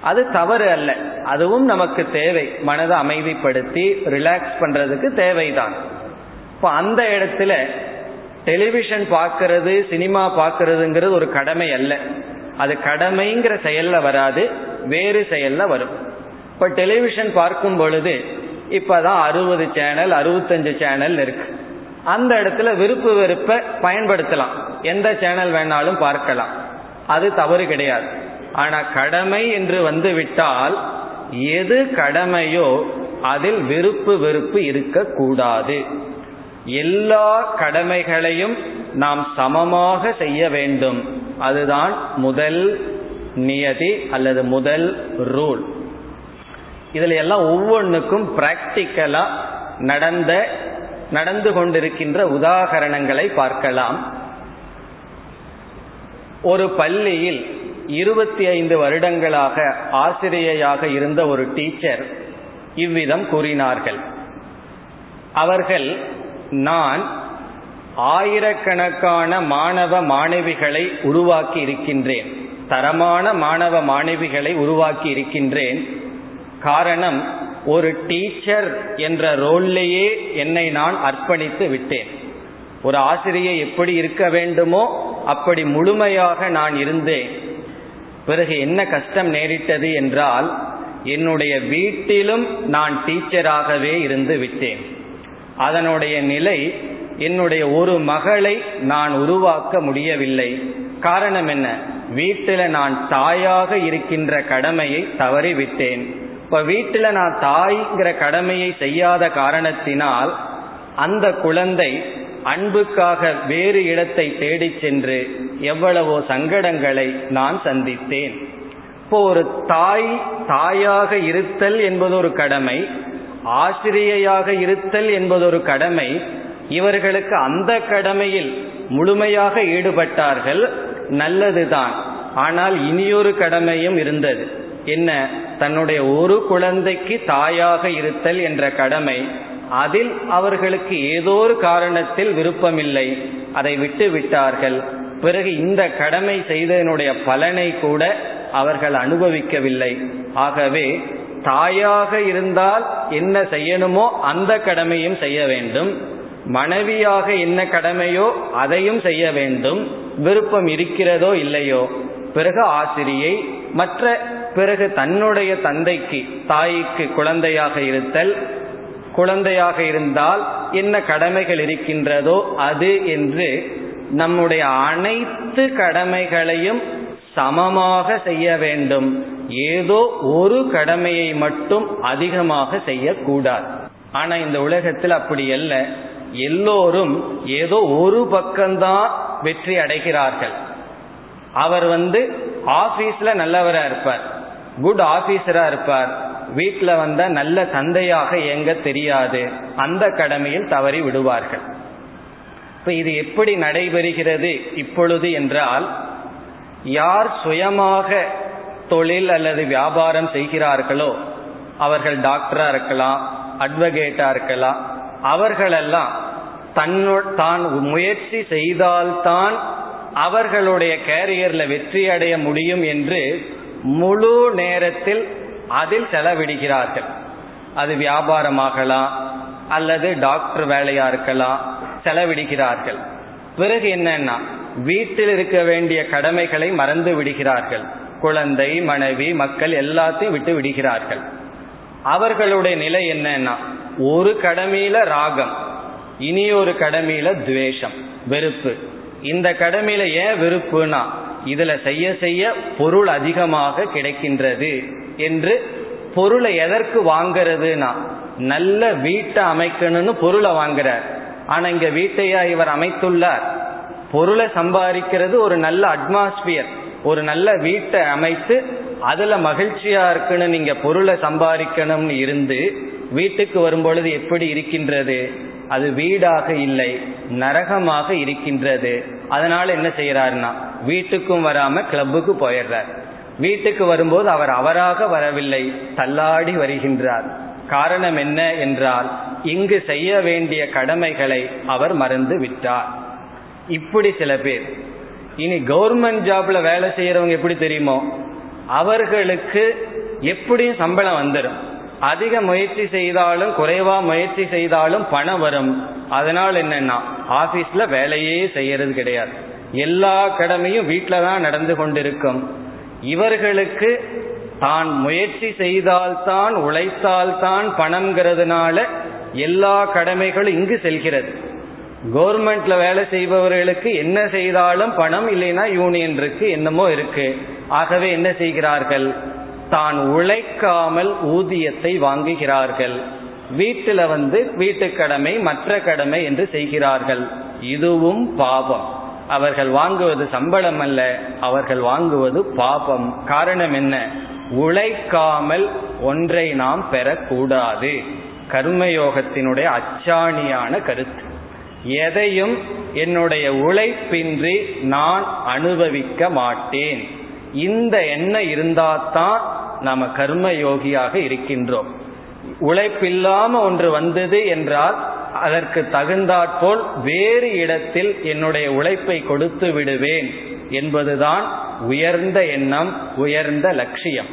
அது தவறு அல்ல. அதுவும் நமக்கு தேவை. மனதை அமைதிப்படுத்தி ரிலாக்ஸ் பண்றதுக்கு தேவைதான். இப்போ அந்த இடத்துல டெலிவிஷன் பார்க்கறது சினிமா பார்க்கறதுங்கிறது ஒரு கடமை அல்ல. அது கடமைங்கிற செயல்ல வராது. வேறு செயல்ல வரும். இப்ப டெலிவிஷன் பார்க்கும் பொழுது இப்பதான் அறுபது சேனல் அறுபத்தஞ்சு சேனல் இருக்கு. அந்த இடத்துல விருப்பு வெறுப்பை பயன்படுத்தலாம். எந்த சேனல் வேணாலும் பார்க்கலாம். அது தவறு கிடையாது. ஆனா கடமை என்று வந்து விட்டால் எது கடமையோ அதில் விருப்பு வெறுப்பு இருக்கக்கூடாது. எல்லா கடமைகளையும் நாம் சமமாக செய்ய வேண்டும். அதுதான் முதல் நியதி அல்லது முதல் ரூல். இதுல எல்லாம் ஒவ்வொன்றுக்கும் பிராக்டிக்கலா நடந்த நடந்து கொண்டிருக்கின்ற உதாகரணங்களை பார்க்கலாம். ஒரு பள்ளியில் இருபத்தி ஐந்து வருடங்களாக ஆசிரியையாக இருந்த ஒரு டீச்சர் இவ்விதம் கூறினார்கள். அவர்கள் நான் ஆயிரக்கணக்கான மாணவ மாணவிகளை உருவாக்கி இருக்கின்றேன். தரமான மாணவ மாணவிகளை உருவாக்கி இருக்கின்றேன். காரணம் ஒரு டீச்சர் என்ற ரோல்லையே என்னை நான் அர்ப்பணித்து விட்டேன். ஒரு ஆசிரியை எப்படி இருக்க வேண்டுமோ அப்படி முழுமையாக நான் இருந்தேன். பிறகு என்ன கஷ்டம் நேரிட்டது என்றால் என்னுடைய வீட்டிலும் நான் டீச்சராகவே இருந்து விட்டேன். அதனுடைய நிலை என்னுடைய ஒரு மகளை நான் உருவாக்க முடியவில்லை. காரணம் என்ன? வீட்டில் நான் தாயாக இருக்கின்ற கடமையை தவறிவிட்டேன். இப்ப வீட்டில் நான் தாய்ங்கிற கடமையை செய்யாத காரணத்தினால் அந்த குழந்தை அன்புக்காக வேறு இடத்தை தேடி சென்று எவ்வளவோ சங்கடங்களை நான் சந்தித்தேன். இப்போ ஒரு தாய் தாயாக இருத்தல் என்பது ஒரு கடமை ஆசிரியையாக இருத்தல் என்பது ஒரு கடமை இவர்களுக்கு அந்த கடமையில் முழுமையாக ஈடுபட்டார்கள் நல்லதுதான். ஆனால் இனியொரு கடமையும் இருந்தது. என்ன? தன்னுடைய ஒரு குழந்தைக்கு தாயாக இருத்தல் என்ற கடமை அதில் அவர்களுக்கு ஏதோ ஒரு காரணத்தில் விருப்பமில்லை. அதை விட்டு விட்டார்கள். பிறகு இந்த கடமை செய்ததனுடைய பலனை கூட அவர்கள் அனுபவிக்கவில்லை. ஆகவே தாயாக இருந்தால் என்ன செய்யணுமோ அந்த கடமையும் செய்ய வேண்டும். மனைவியாக என்ன கடமையோ அதையும் செய்ய வேண்டும். விருப்பம் இருக்கிறதோ இல்லையோ. பிறகு ஆசிரியை மற்ற பிறகு தன்னுடைய தந்தைக்கு தாய்க்கு குழந்தையாக இருத்தல் குழந்தையாக இருந்தால் என்ன கடமைகள் இருக்கின்றதோ அது என்று நம்முடைய அனைத்து கடமைகளையும் சமமாக செய்ய வேண்டும். ஏதோ ஒரு கடமையை மட்டும் அதிகமாக செய்யக்கூடாது. ஆனா இந்த உலகத்தில் அப்படி அல்ல. எல்லோரும் ஏதோ ஒரு பக்கம்தான் வெற்றி அடைகிறார்கள். அவர் வந்து ஆபீஸ்ல நல்லவராக இருப்பார். குட் ஆபீசரா இருப்பார். வீட்டில் வந்த நல்ல தந்தையாக எங்க தெரியாது. அந்த கடமையில் தவறி விடுவார்கள். இப்ப இது எப்படி நடைபெறுகிறது இப்பொழுது என்றால் யார் சுயமாக தொழில் அல்லது வியாபாரம் செய்கிறார்களோ அவர்கள் டாக்டரா இருக்கலாம் அட்வொகேட்டா இருக்கலாம் அவர்களெல்லாம் தன்னு தான் முயற்சி செய்தால்தான் அவர்களுடைய கேரியர்ல வெற்றி அடைய முடியும் என்று முழு நேரத்தில் அதில் செலவிடுகிறார்கள். அது வியாபாரமாகலாம் அல்லது டாக்டர் வேலையா இருக்கலாம் செலவிடுகிறார்கள். பிறகு என்னன்னா வீட்டில் இருக்க வேண்டிய கடமைகளை மறந்து விடுகிறார்கள். குழந்தை மனைவி மக்கள் எல்லாத்தையும் விட்டு விடுகிறார்கள். அவர்களுடைய நிலை என்னன்னா ஒரு கடமையில ராகம் இனி ஒரு கடமையில துவேஷம் வெறுப்பு. இந்த கடமையில ஏன் வெறுப்புனா இதுல செய்ய செய்ய பொருள் அதிகமாக கிடைக்கின்றது என்று பொருளை எதற்கு வாங்கிறதுனா நல்ல வீட்டை அமைக்கணும்னு பொருளை வாங்குறார். ஆனா இங்க வீட்டையா இவர் அமைத்துள்ளார். பொருளை சம்பாதிக்கிறது ஒரு நல்ல அட்மாஸ்பியர் ஒரு நல்ல வீட்டை அமைத்து அதுல மகிழ்ச்சியா இருக்குன்னு நீங்க பொருளை சம்பாதிக்கணும்னு இருந்து வீட்டுக்கு வரும்பொழுது எப்படி இருக்கின்றது? அது வீடாக இல்லை நரகமாக இருக்கின்றது. அதனால என்ன செய்யறாருன்னா வீட்டுக்கும் வராம கிளப்புக்கு போயிடுறார். வீட்டுக்கு வரும்போது அவர் அவராக வரவில்லை தள்ளாடி வருகின்றார். காரணம் என்ன என்றால் இங்கு செய்ய வேண்டிய கடமைகளை அவர் மறந்து விட்டார். இப்படி சில பேர். இனி கவர்மெண்ட் ஜாப்ல வேலை செய்யறவங்க எப்படி தெரியுமோ? அவர்களுக்கு எப்படியும் சம்பளம் வந்துடும் அதிக முயற்சி செய்தாலும் குறைவா முயற்சி செய்தாலும் பணம் வரும். அதனால் என்னன்னா ஆபீஸ்ல வேலையே செய்யறது கிடையாது. எல்லா கடமையும் வீட்டில தான் நடந்து கொண்டிருக்கும். இவர்களுக்கு தான் முயற்சி செய்தால்தான் உழைத்தால்தான் பணம்ங்கிறதுனால எல்லா கடமைகளும் இங்கு செல்கிறது. கவர்மெண்ட்ல வேலை செய்பவர்களுக்கு என்ன செய்தாலும் பணம் இல்லைன்னா யூனியன் இருக்கு என்னமோ இருக்கு. ஆகவே என்ன செய்கிறார்கள்? தான் உழைக்காமல் ஊதியத்தை வாங்குகிறார்கள். வீட்டில் வந்து வீட்டு கடமை மற்ற கடமை என்று செய்கிறார்கள். இதுவும் பாபம். அவர்கள் வாங்குவது சம்பளம் அல்ல அவர்கள் வாங்குவது பாபம். காரணம் என்ன? உழைக்காமல் ஒன்றை நாம் பெறக்கூடாது. கர்மயோகத்தினுடைய அச்சாணியான கருத்து. எதையும் என்னுடைய உழைப்பின்றி நான் அனுபவிக்க மாட்டேன். இந்த எண்ணம் இருந்தால்தான் நாம கர்ம யோகியாக இருக்கின்றோம். உழைப்பில்லாம ஒன்று வந்தது என்றால் அதற்கு தகுந்தாற்போல் வேறு இடத்தில் என்னுடைய உழைப்பை கொடுத்து விடுவேன் என்பதுதான் உயர்ந்த எண்ணம் உயர்ந்த லட்சியம்.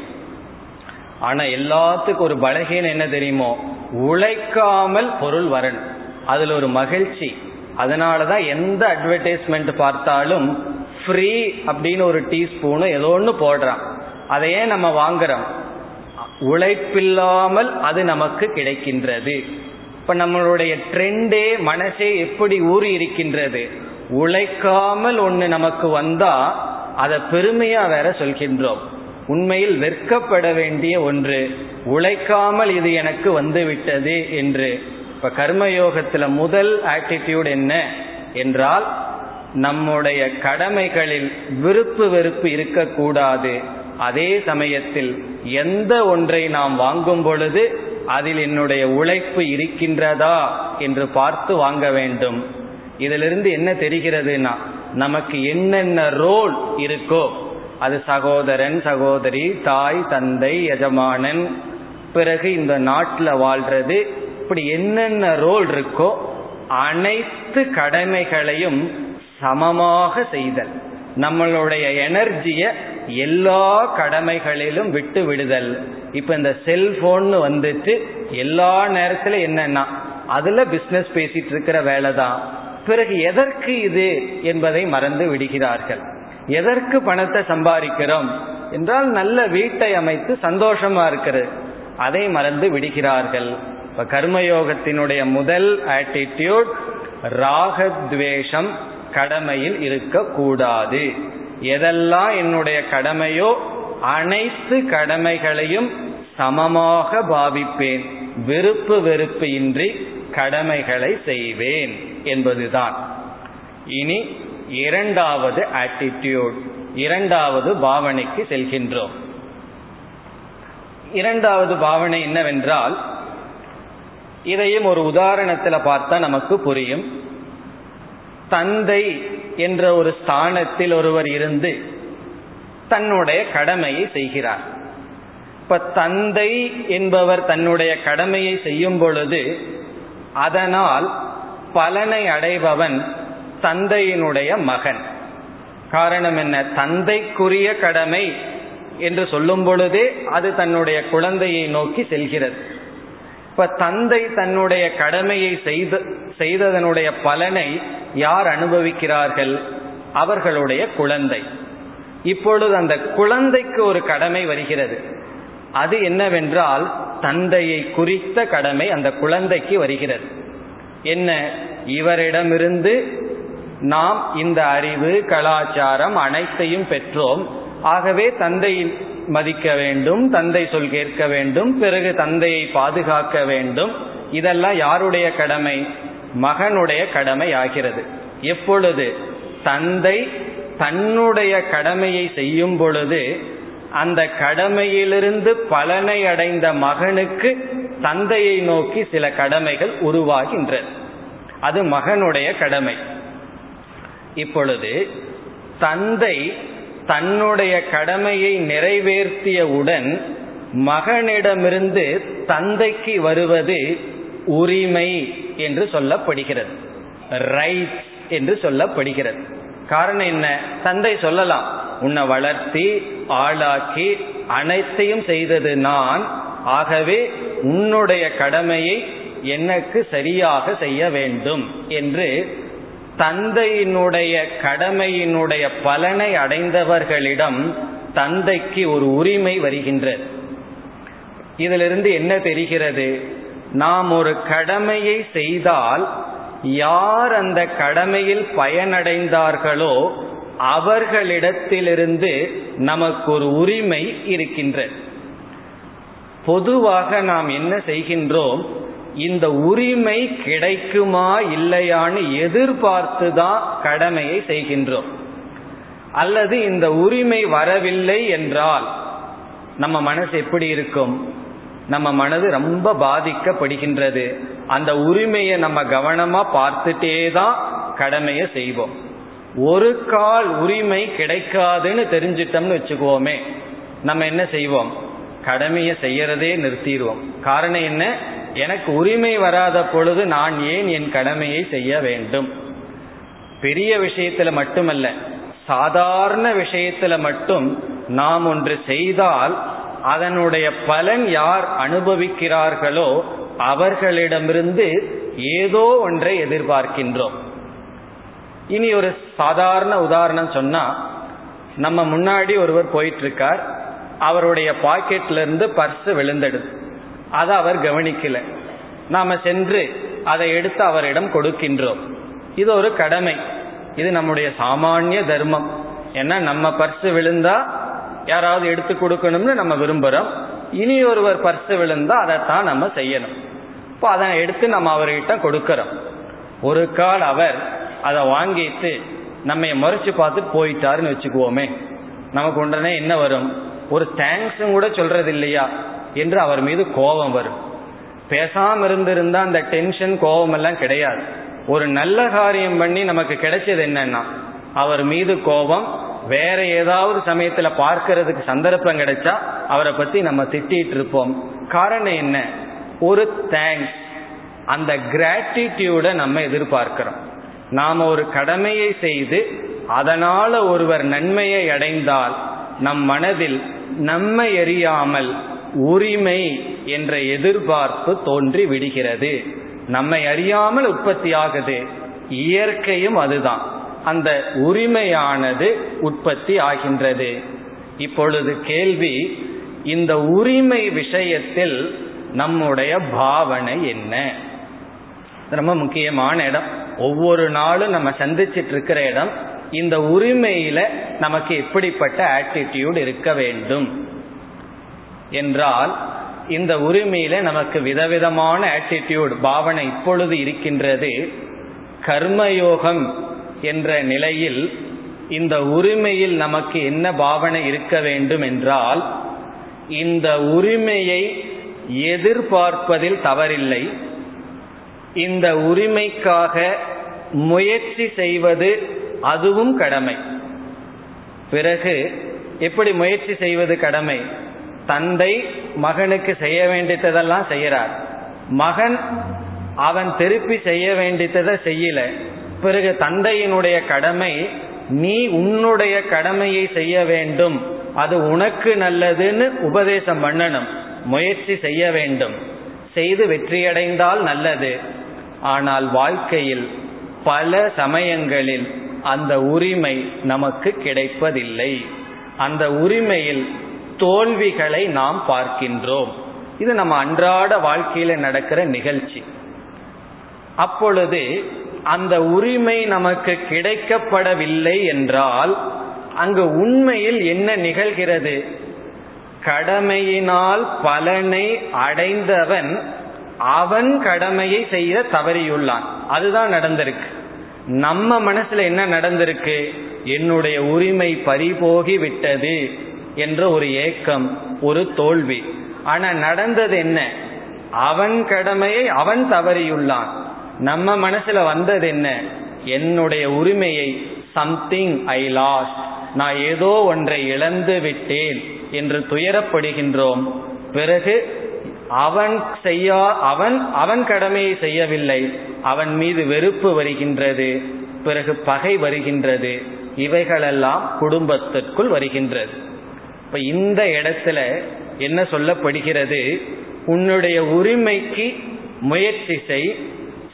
ஆனா எல்லாத்துக்கும் ஒரு பலகீனம் என்ன தெரியுமோ? உழைக்காமல் பொருள் வரணும். அதுல ஒரு மகிழ்ச்சி. அதனாலதான் எந்த அட்வர்டைஸ்மெண்ட் பார்த்தாலும் ஃப்ரீ அப்படின்னு ஒரு டீஸ்பூனு ஏதோ ஒன்று போடுறான். அதையே நம்ம வாங்குறோம். உழைப்பில்லாமல் அது நமக்கு கிடைக்கின்றது. இப்ப நம்மளுடைய ட்ரெண்டே மனசே எப்படி ஊறி இருக்கின்றது. உழைக்காமல் ஒன்று நமக்கு வந்தா அதை பெருமையா வேற சொல்கின்றோம். உண்மையில் வெற்கப்பட வேண்டிய ஒன்று உழைக்காமல் இது எனக்கு வந்து விட்டது என்று. இப்ப கர்மயோகத்துல முதல் ஆட்டிடியூட் என்ன என்றால் நம்முடைய கடமைகளில் விருப்பு வெறுப்பு இருக்கக்கூடாது. அதே சமயத்தில் எந்த ஒன்றை நாம் வாங்கும் பொழுது அதில் என்னுடைய உழைப்பு இருக்கின்றதா என்று பார்த்து வாங்க வேண்டும். இதிலிருந்து என்ன தெரிகிறதுனா நமக்கு என்னென்ன ரோல் இருக்கோ அது சகோதரன் சகோதரி தாய் தந்தை எஜமானன் பிறகு இந்த நாட்டில் வாழ்றது இப்படி என்னென்ன ரோல் இருக்கோ அனைத்து கடமைகளையும் சமமாக செய்தல். நம்மளுடைய எனர்ஜியை எல்லா கடமைகளிலும் விட்டு விடுதல். இப்ப இந்த செல்போன் வந்துட்டு எல்லா நேரத்திலும் என்னன்னா அதுல பிசினஸ் பேசிட்டு இருக்கிற வேலை தான் பிறகு எதற்கு இது என்பதை மறந்து விடுகிறார்கள். எதற்கு பணத்தை சம்பாதிக்கிறோம் என்றால் நல்ல வீட்டை அமைத்து சந்தோஷமா இருக்கிறது. அதை மறந்து விடுகிறார்கள். இப்ப கர்மயோகத்தினுடைய முதல் ஆட்டிடியூட் ராகத்வேஷம் கடமையில் இருக்கக்கூடாது. எதெல்லாம் என்னுடைய கடமையோ அனைத்து கடமைகளையும் சமமாக பாவிப்பேன். வெறுப்பு வெறுப்பு இன்றி கடமைகளை செய்வேன் என்பதுதான். இனி இரண்டாவது ஆட்டிடியூட் இரண்டாவது பாவனைக்கு செல்கின்றோம். இரண்டாவது பாவனை என்னவென்றால் இதையும் ஒரு உதாரணத்தில் பார்த்தா நமக்கு புரியும். தந்தை என்ற ஒரு ஸ்தானத்தில் ஒருவர் இருந்து தன்னுடைய கடமையை செய்கிறார். இப்ப தந்தை என்பவர் தன்னுடைய கடமையை செய்யும் பொழுது அதனால் பலனை அடைபவன் தந்தையினுடைய மகன். காரணம் என்ன? தந்தைக்குரிய கடமை என்று சொல்லும் பொழுதே அது தன்னுடைய குழந்தையை நோக்கி செல்கிறது. இப்ப தந்தை தன்னுடைய கடமையை செய்த செய்ததனுடைய பலனை யார் அனுபவிக்கிறார்கள்? அவர்களுடைய குழந்தை. இப்பொழுது அந்த குழந்தைக்கு ஒரு கடமை வருகிறது. அது என்னவென்றால் தந்தையை குறித்த கடமை அந்த குழந்தைக்கு வருகிறது. என்ன? இவரிடமிருந்து நாம் இந்த அறிவு கலாச்சாரம் அனைத்தையும் பெற்றோம். ஆகவே தந்தையின் மதிக்க வேண்டும் தந்தை சொல் கேட்க வேண்டும் பிறகு தந்தையை பாதுகாக்க வேண்டும். இதெல்லாம் யாருடைய கடமை? மகனுடைய கடமை ஆகிறது. எப்பொழுது தந்தை தன்னுடைய கடமையை செய்யும் பொழுது அந்த கடமையிலிருந்து பலனை அடைந்த மகனுக்கு தந்தையை நோக்கி சில கடமைகள் உருவாகின்றது அது மகனுடைய கடமை. இப்பொழுது தந்தை தன்னுடைய கடமையை நிறைவேற்றியவுடன் மகனிடமிருந்து தந்தைக்கு வருவது உரிமை என்று சொல்லப்படுகிறது. ரைட் என்று சொல்லப்படுகிறது. காரணம் என்ன? தந்தை சொல்லலாம் உன்னை வளர்த்தி ஆளாக்கி அனைத்தையும் செய்தது நான். ஆகவே உன்னுடைய கடமையை எனக்கு சரியாக செய்ய வேண்டும் என்று தந்தையினுடைய கடமையினுடைய பலனை அடைந்தவர்களிடம் தந்தைக்கு ஒரு உரிமை வருகின்றது. இதிலிருந்து என்ன தெரிகிறது? நாம் ஒரு கடமையை செய்தால் யார் அந்த கடமையில் பயனடைந்தார்களோ அவர்களிடத்திலிருந்து நமக்கு ஒரு உரிமை இருக்கின்றது. பொதுவாக நாம் என்ன செய்கின்றோம்? இந்த உரிமை கிடைக்குமா இல்லையான்னு எதிர்பார்த்து தான் கடமையை செய்கின்றோம். அல்லது இந்த உரிமை வரவில்லை என்றால் நம்ம மனசு எப்படி இருக்கும்? நம்ம மனது ரொம்ப பாதிக்கப்படுகின்றது. அந்த உரிமையை நம்ம கவனமா பார்த்துட்டே தான் கடமையை செய்வோம். ஒரு கால் உரிமை கிடைக்காதுன்னு தெரிஞ்சிட்டோம்னு வச்சுக்குவோமே நம்ம என்ன செய்வோம்? கடமையை செய்யறதே நிறுத்திடுவோம். காரணம் என்ன? எனக்கு உரிமை வராத பொழுது நான் ஏன் என் கடமையை செய்ய வேண்டும்? பெரிய விஷயத்துல மட்டுமல்ல சாதாரண விஷயத்துல மட்டும் நாம் ஒன்று செய்தால் அதனுடைய பலன் யார் அனுபவிக்கிறார்களோ அவர்களிடமிருந்து ஏதோ ஒன்றை எதிர்பார்க்கின்றோம். இனி ஒரு சாதாரண உதாரணம் சொன்னா நம்ம முன்னாடி ஒருவர் போயிட்டு இருக்கார் அவருடைய பாக்கெட்ல இருந்து பர்ஸ் விழுந்தெடுத்து. அதை அவர் கவனிக்கல. நாம சென்று அதை எடுத்து அவரிடம் கொடுக்கின்றோம். இது ஒரு கடமை. இது நம்முடைய சாமானிய தர்மம். ஏன்னா நம்ம பர்ஸ் விழுந்தா யாராவது எடுத்து கொடுக்கணும்னு நம்ம விரும்புகிறோம் இனி ஒருவர் பர்ஸ் விழுந்தா அதைத்தான் நம்ம செய்யணும். இப்போ அதை எடுத்து நம்ம அவர்கிட்ட கொடுக்கறோம். ஒரு கால் அவர் அதை வாங்கிட்டு நம்ம முறைச்சு பார்த்து போயிட்டாருன்னு வச்சுக்குவோமே. நமக்கு உடனே என்ன வரும்? ஒரு தேங்க்ஸும் கூட சொல்றது இல்லையா என்று அவர் மீது கோபம் வரும். பேசாம இருந்திருந்தா அந்த டென்ஷன் கோபம் எல்லாம் கிடையாது. ஒரு நல்ல காரியம் பண்ணி நமக்கு கிடைச்சது என்னன்னா அவர் மீது கோபம் வேற ஏதாவது சமயத்துல பார்க்கறதுக்கு சந்தர்ப்பம் கிடைச்சா அவரை பத்தி நம்ம திட்டிட்டு இருப்போம். காரணம் என்ன? ஒரு தேங்க்ஸ் அந்த கிராட்டிடியூட நம்ம எதிர்பார்க்கிறோம். நாம ஒரு கடமையை செய்து அதனால ஒருவர் நன்மையை அடைந்தால் நம் மனதில் நம்மை எறியாமல் உரிமை என்ற எதிர்பார்ப்பு தோன்றி விடுகிறது. நம்மை அறியாமல் உற்பத்தி ஆகுது. இயற்கையும் அதுதான். அந்த உரிமையானது உற்பத்தி ஆகின்றது. இப்பொழுது கேள்வி இந்த உரிமை விஷயத்தில் நம்முடைய பாவனை என்ன? ரொம்ப முக்கியமான இடம். ஒவ்வொரு நாளும் நம்ம சந்திச்சிட்டு இருக்கிற இடம். இந்த உரிமையில நமக்கு எப்படிப்பட்ட ஆட்டிடியூட் இருக்க வேண்டும்? என்றால் இந்த உரிமையில நமக்கு விதவிதமான ஆட்டிடியூட் பாவனை இப்பொழுது இருக்கின்றது. கர்மயோகம் என்ற நிலையில் இந்த உரிமையில் நமக்கு என்ன பாவனை இருக்க வேண்டும் என்றால் இந்த உரிமையை எதிர்பார்ப்பதில் தவறில்லை. இந்த உரிமைக்காக முயற்சி செய்வது அதுவும் கடமை. பிறகு எப்படி முயற்சி செய்வது கடமை? தந்தை மகனுக்கு செய்ய வேண்டியதெல்லாம் செய்கிறார் மகன் அவன் திருப்பி செய்ய வேண்டியதை செய்யல. பிறகு தந்தையினுடைய கடமை நீ உன்னுடைய கடமையை செய்ய வேண்டும். அது உனக்கு நல்லதுன்னு உபதேசம் பண்ணணும். முயற்சி செய்ய வேண்டும். செய்து வெற்றியடைந்தால் நல்லது. ஆனால் வாழ்க்கையில் பல சமயங்களில் அந்த உரிமை நமக்கு கிடைப்பதில்லை. அந்த உரிமையில் தோல்விகளை நாம் பார்க்கின்றோம். இது நம்ம அன்றாட வாழ்க்கையில நடக்கிற நிகழ்ச்சி. அப்பொழுது அந்த உரிமை நமக்கு கிடைக்கப்படவில்லை என்றால் அங்கு உண்மையில் என்ன நிகழ்கிறது? கடமையினால் பலனை அடைந்தவன் அவன் கடமையை செய்ய தவறியுள்ளான். அதுதான் நடந்திருக்கு. நம்ம மனசுல என்ன நடந்திருக்கு? என்னுடைய உரிமை பறிபோகி விட்டது என்ற ஒரு ஏக்கம் ஒரு தோல்வி. ஆனா நடந்தது என்ன? அவன் கடமையை அவன் தவறியுள்ளான். நம்ம மனசுல வந்தது என்ன? என்னுடைய உரிமையை சம்திங் ஐ லாஸ்ட் நான் ஏதோ ஒன்றை இழந்து விட்டேன் என்று துயரப்படுகின்றோம். பிறகு அவன் செய்யா அவன் அவன் கடமையை செய்யவில்லை. அவன் மீது வெறுப்பு வருகின்றது. பிறகு பகை வருகின்றது. இவைகளெல்லாம் குடும்பத்திற்குள் வருகின்றது. இப்ப இந்த இடத்துல என்ன சொல்லப்படுகிறது? உன்னுடைய உரிமைக்கு முயற்சி செய்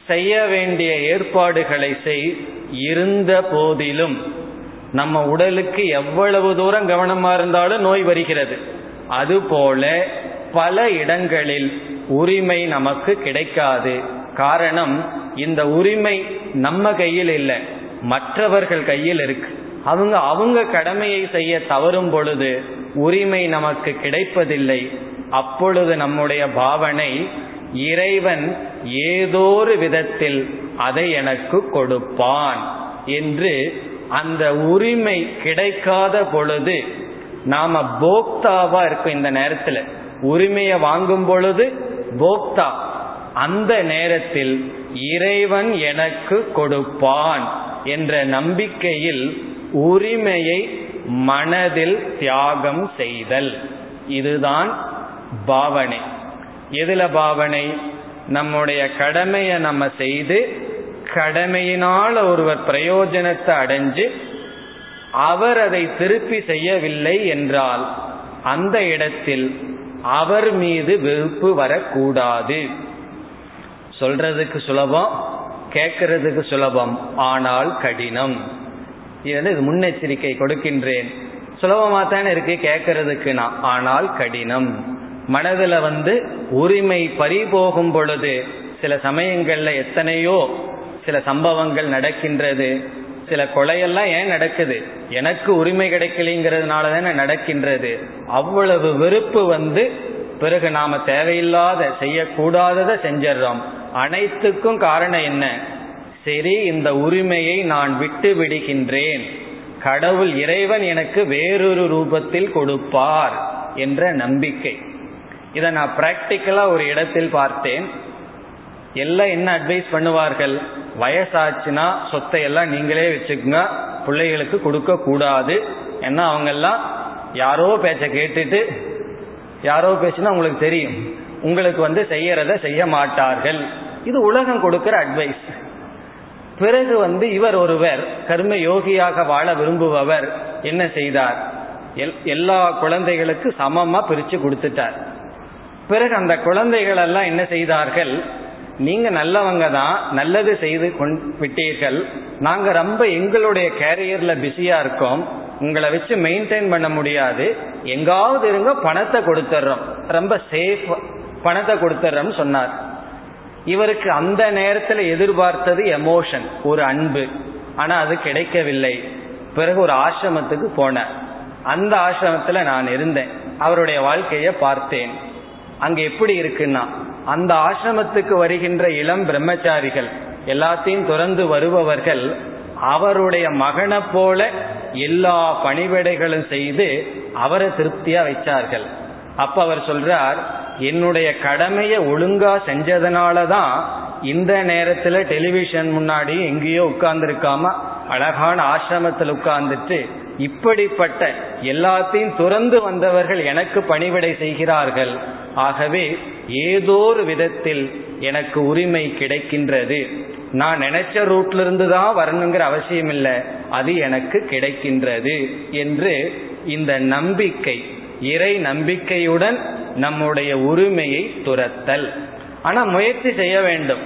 செய்ய வேண்டிய ஏற்பாடுகளை செய் இருந்த போதிலும் நம்ம உடலுக்கு எவ்வளவு தூரம் கவனமா இருந்தாலும் நோய் வருகிறது. அதுபோல பல இடங்களில் உரிமை நமக்கு கிடைக்காது. காரணம் இந்த உரிமை நம்ம கையில் இல்லை மற்றவர்கள் கையில் இருக்கு. அவங்க அவங்க கடமையை செய்ய தவறும் பொழுது உரிமை நமக்கு கிடைப்பதில்லை. அப்பொழுது நம்முடைய பாவனை இறைவன் ஏதோ ஒரு விதத்தில் அதை எனக்கு கொடுப்பான் என்று அந்த உரிமை கிடைக்காத பொழுது நாம போக்தாவா இருக்கும் இந்த நேரத்தில். உரிமையை வாங்கும் பொழுது போக்தா. அந்த நேரத்தில் இறைவன் எனக்கு கொடுப்பான் என்ற நம்பிக்கையில் உரிமையை மனதில் தியாகம் செய்தல். இதுதான் பாவனை. எதுல பாவனை? நம்முடைய கடமையை நம்ம செய்து கடமையினால் ஒருவர் பிரயோஜனத்தை அடைஞ்சு அவர் அதை திருப்பி செய்யவில்லை என்றால் அந்த இடத்தில் அவர் மீது வெறுப்பு வரக்கூடாது. சொல்றதுக்கு சுலபம் கேட்கறதுக்கு சுலபம் ஆனால் கடினம். இது முன்னெச்சரிக்கை கொடுக்கின்றேன். சுலபமா தானே இருக்கு கேட்கறதுக்கு நான் ஆனால் கடினம். மனதில் வந்து உரிமை பறி போகும் பொழுது சில சமயங்கள்ல எத்தனையோ சில சம்பவங்கள் நடக்கின்றது. சில கொலையெல்லாம் ஏன் நடக்குது? எனக்கு உரிமை கிடைக்கலைங்கிறதுனால தானே நடக்கின்றது. அவ்வளவு வெறுப்பு வந்து பிறகு நாம தேவையில்லாத செய்யக்கூடாததை செஞ்சிடறோம். அனைத்துக்கும் காரணம் என்ன? சரி இந்த உரிமையை நான் விட்டு விடுகின்றேன். கடவுள் இறைவன் எனக்கு வேறொரு ரூபத்தில் கொடுப்பார் என்ற நம்பிக்கை. இதை நான் பிராக்டிக்கலா ஒரு இடத்தில் பார்த்தேன். எல்லாம் என்ன அட்வைஸ் பண்ணுவார்கள்? வயசாச்சுன்னா சொத்தை எல்லாம் நீங்களே வச்சுக்கோங்க. பிள்ளைகளுக்கு கொடுக்க கூடாது. ஏன்னா அவங்க எல்லாம் யாரோ பேச்ச கேட்டுட்டு யாரோ பேசினா உங்களுக்கு தெரியும். உங்களுக்கு வந்து செய்யறத செய்ய மாட்டார்கள். இது உலகம் கொடுக்கிற அட்வைஸ் பிறகு வந்து இவர் ஒருவர் கர்ம யோகியாக வாழ விரும்புபவர் என்ன செய்தார்? எல்லா குழந்தைகளுக்கு சமமா பிரிச்சு கொடுத்துட்டார். பிறகு அந்த குழந்தைகள் எல்லாம் என்ன செய்தார்கள்? நீங்க நல்லவங்க தான் நல்லது செய்து விட்டீர்கள். நாங்க ரொம்ப எங்களுடைய கேரியர்ல பிஸியா இருக்கோம். உங்களை வச்சு மெயின்டைன் பண்ண முடியாது. எங்காவது இருங்க பணத்தை கொடுத்துட்றோம் ரொம்ப சேஃப் பணத்தை கொடுத்துட்றோம்னு சொன்னார். இவருக்கு அந்த நேரத்தில் எதிர்பார்த்தது எமோஷன் ஒரு அன்பு. ஆனா அது கிடைக்கவில்லை. பிறகு ஒரு ஆசிரமத்துக்கு போனார். அந்த ஆசிரமத்துல நான் இருந்தேன். அவருடைய வாழ்க்கையை பார்த்தேன். அங்க எப்படி இருக்குன்னா அந்த ஆசிரமத்துக்கு வருகின்ற இளம் பிரம்மச்சாரிகள் எல்லாத்தையும் துறந்து வருபவர்கள் அவருடைய மகனை போல எல்லா பணிவிடைகளும் செய்து அவரை திருப்தியா வச்சார்கள். அப்ப அவர் சொல்றார் என்னுடைய கடமையை ஒழுங்கா செஞ்சதுனால தான் இந்த நேரத்துல டெலிவிஷன் முன்னாடி எங்கேயோ உட்கார்ந்துருக்காம அழகான ஆசிரமத்தில் உட்கார்ந்துட்டு இப்படிப்பட்ட எல்லாத்தையும் துறந்து வந்தவர்கள் எனக்கு பணிவிடை செய்கிறார்கள். ஆகவே ஏதோ ஒரு விதத்தில் எனக்கு உரிமை கிடைக்கின்றது. நான் நினைச்ச ரூட்ல இருந்து தான் வரணுங்கிற அவசியம் இல்லை அது எனக்கு கிடைக்கின்றது என்று இந்த நம்பிக்கை இறை நம்பிக்கையுடன் நம்முடைய உரிமையை துரத்தல். ஆனா முயற்சி செய்ய வேண்டும்.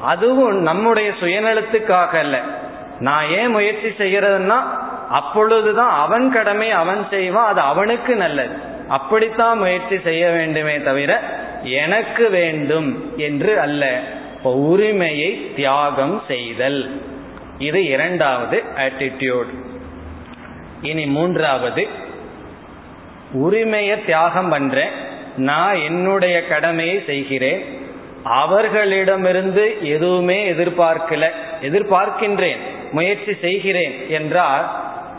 அதுவும் நம்முடைய சுயநலத்துக்காக அல்ல. நான் ஏன் முயற்சி செய்யறதுன்னா அப்பொழுதுதான் அவன் கடமை அவன் செய்வான் அது அவனுக்கு நல்லது. அப்படித்தான் முயற்சி செய்ய வேண்டுமே தவிர எனக்கு வேண்டும் என்று அல்ல. உரிமையை தியாகம் செய்தல். இது இரண்டாவது ஆட்டிடியூட் இனி மூன்றாவது உரிமையை தியாகம் பண்றேன். நான் என்னுடைய கடமையை செய்கிறேன். அவர்களிடமிருந்து எதுவுமே எதிர்பார்க்கல. எதிர்பார்க்கின்றேன். முயற்சி செய்கிறேன் என்றால்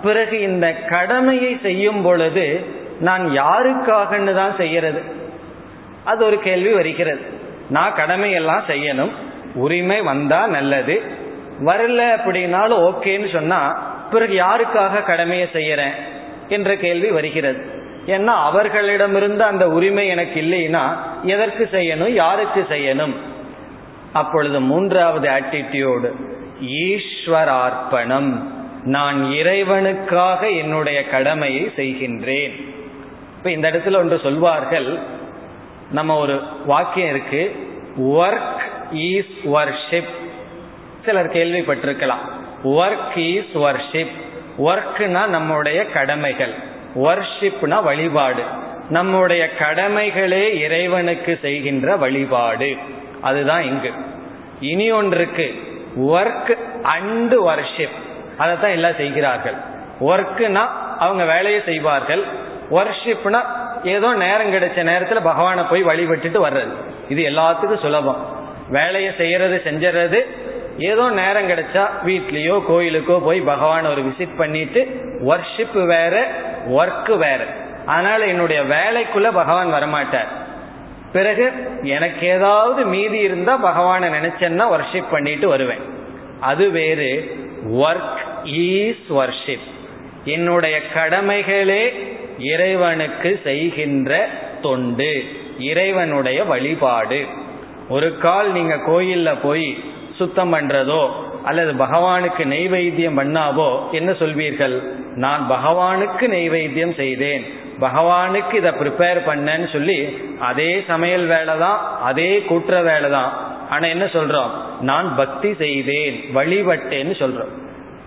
பிறகு இந்த கடமையை செய்யும் பொழுது நான் யாருக்காகன்னு தான் செய்யறது. அது ஒரு கேள்வி வருகிறது. நான் கடமையெல்லாம் செய்யணும். உரிமை வந்தா நல்லது. வரல அப்படின்னாலும் ஓகேன்னு சொன்னா பிறகு யாருக்காக கடமையை செய்யறேன்? என்ற கேள்வி வருகிறது. ஏன்னா அவர்களிடமிருந்து அந்த உரிமை எனக்கு இல்லைன்னா எதற்கு செய்யணும் யாருக்கு செய்யணும்? அப்பொழுது மூன்றாவது ஆட்டிடியூடு ஈஸ்வரார்ப்பணம். நான் இறைவனுக்காக என்னுடைய கடமையை செய்கின்றேன். இப்ப இந்த இடத்துல ஒன்று சொல்வார்கள். நம்ம ஒரு வாக்கியம் இருக்கு ஒர்க் ஈஸ் வர்ஷிப் சிலர் கேள்விப்பட்டிருக்கலாம். ஒர்க் ஈஸ் வர்ஷிப் ஒர்க்னா நம்முடைய கடமைகள். வர்ஷிப்னா வழிபாடு. நம்முடைய கடமைகளே இறைவனுக்கு செய்கின்ற வழிபாடு. அதுதான் இங்கு. இனி ஒன்றுக்கு ஒர்க் அண்டு வர்ஷிப் தான் எல்லாம் செய்கிறார்கள். ஒர்க்குனா அவங்க வேலையை செய்வார்கள். ஒர்ஷிப்னா ஏதோ நேரம் கிடைச்ச நேரத்தில் பகவானை போய் வழிபட்டுட்டு வர்றது. இது எல்லாத்துக்கும் சுலபம். வேலையை செய்யறது செஞ்சுறது ஏதோ நேரம் கிடைச்சா வீட்லயோ கோயிலுக்கோ போய் பகவான் ஒரு விசிட் பண்ணிட்டு ஒர்ஷிப் வேற ஒர்க் வேற. அதனால என்னுடைய வேலைக்குள்ள பகவான் வரமாட்டார். பிறகு எனக்கு ஏதாவது மீதி இருந்தா பகவானை நினைச்சேன்னா ஒர்ஷிப் பண்ணிட்டு வருவேன். அது வேறு ஒர்க் ஈஸ் ஒர்ஷிப் என்னுடைய கடமைகளே இறைவனுக்கு செய்கின்ற தொண்டு இறைவனுடைய வழிபாடு. ஒரு கால் நீங்க கோயில்ல போய் சுத்தம் பண்றதோ அல்லது பகவானுக்கு நெய்வேத்தியம் பண்ணாவோ என்ன சொல்வீர்கள்? நான் பகவானுக்கு நெய்வேத்தியம் செய்தேன். பகவானுக்கு இதை ப்ரிப்பேர் பண்ணேன்னு சொல்லி அதே சமையல் வேலை தான் அதே கூட்டுற வேலை தான் ஆனா என்ன சொல்றோம்? நான் பக்தி செய்தேன் வழிபட்டேன்னு சொல்றோம்.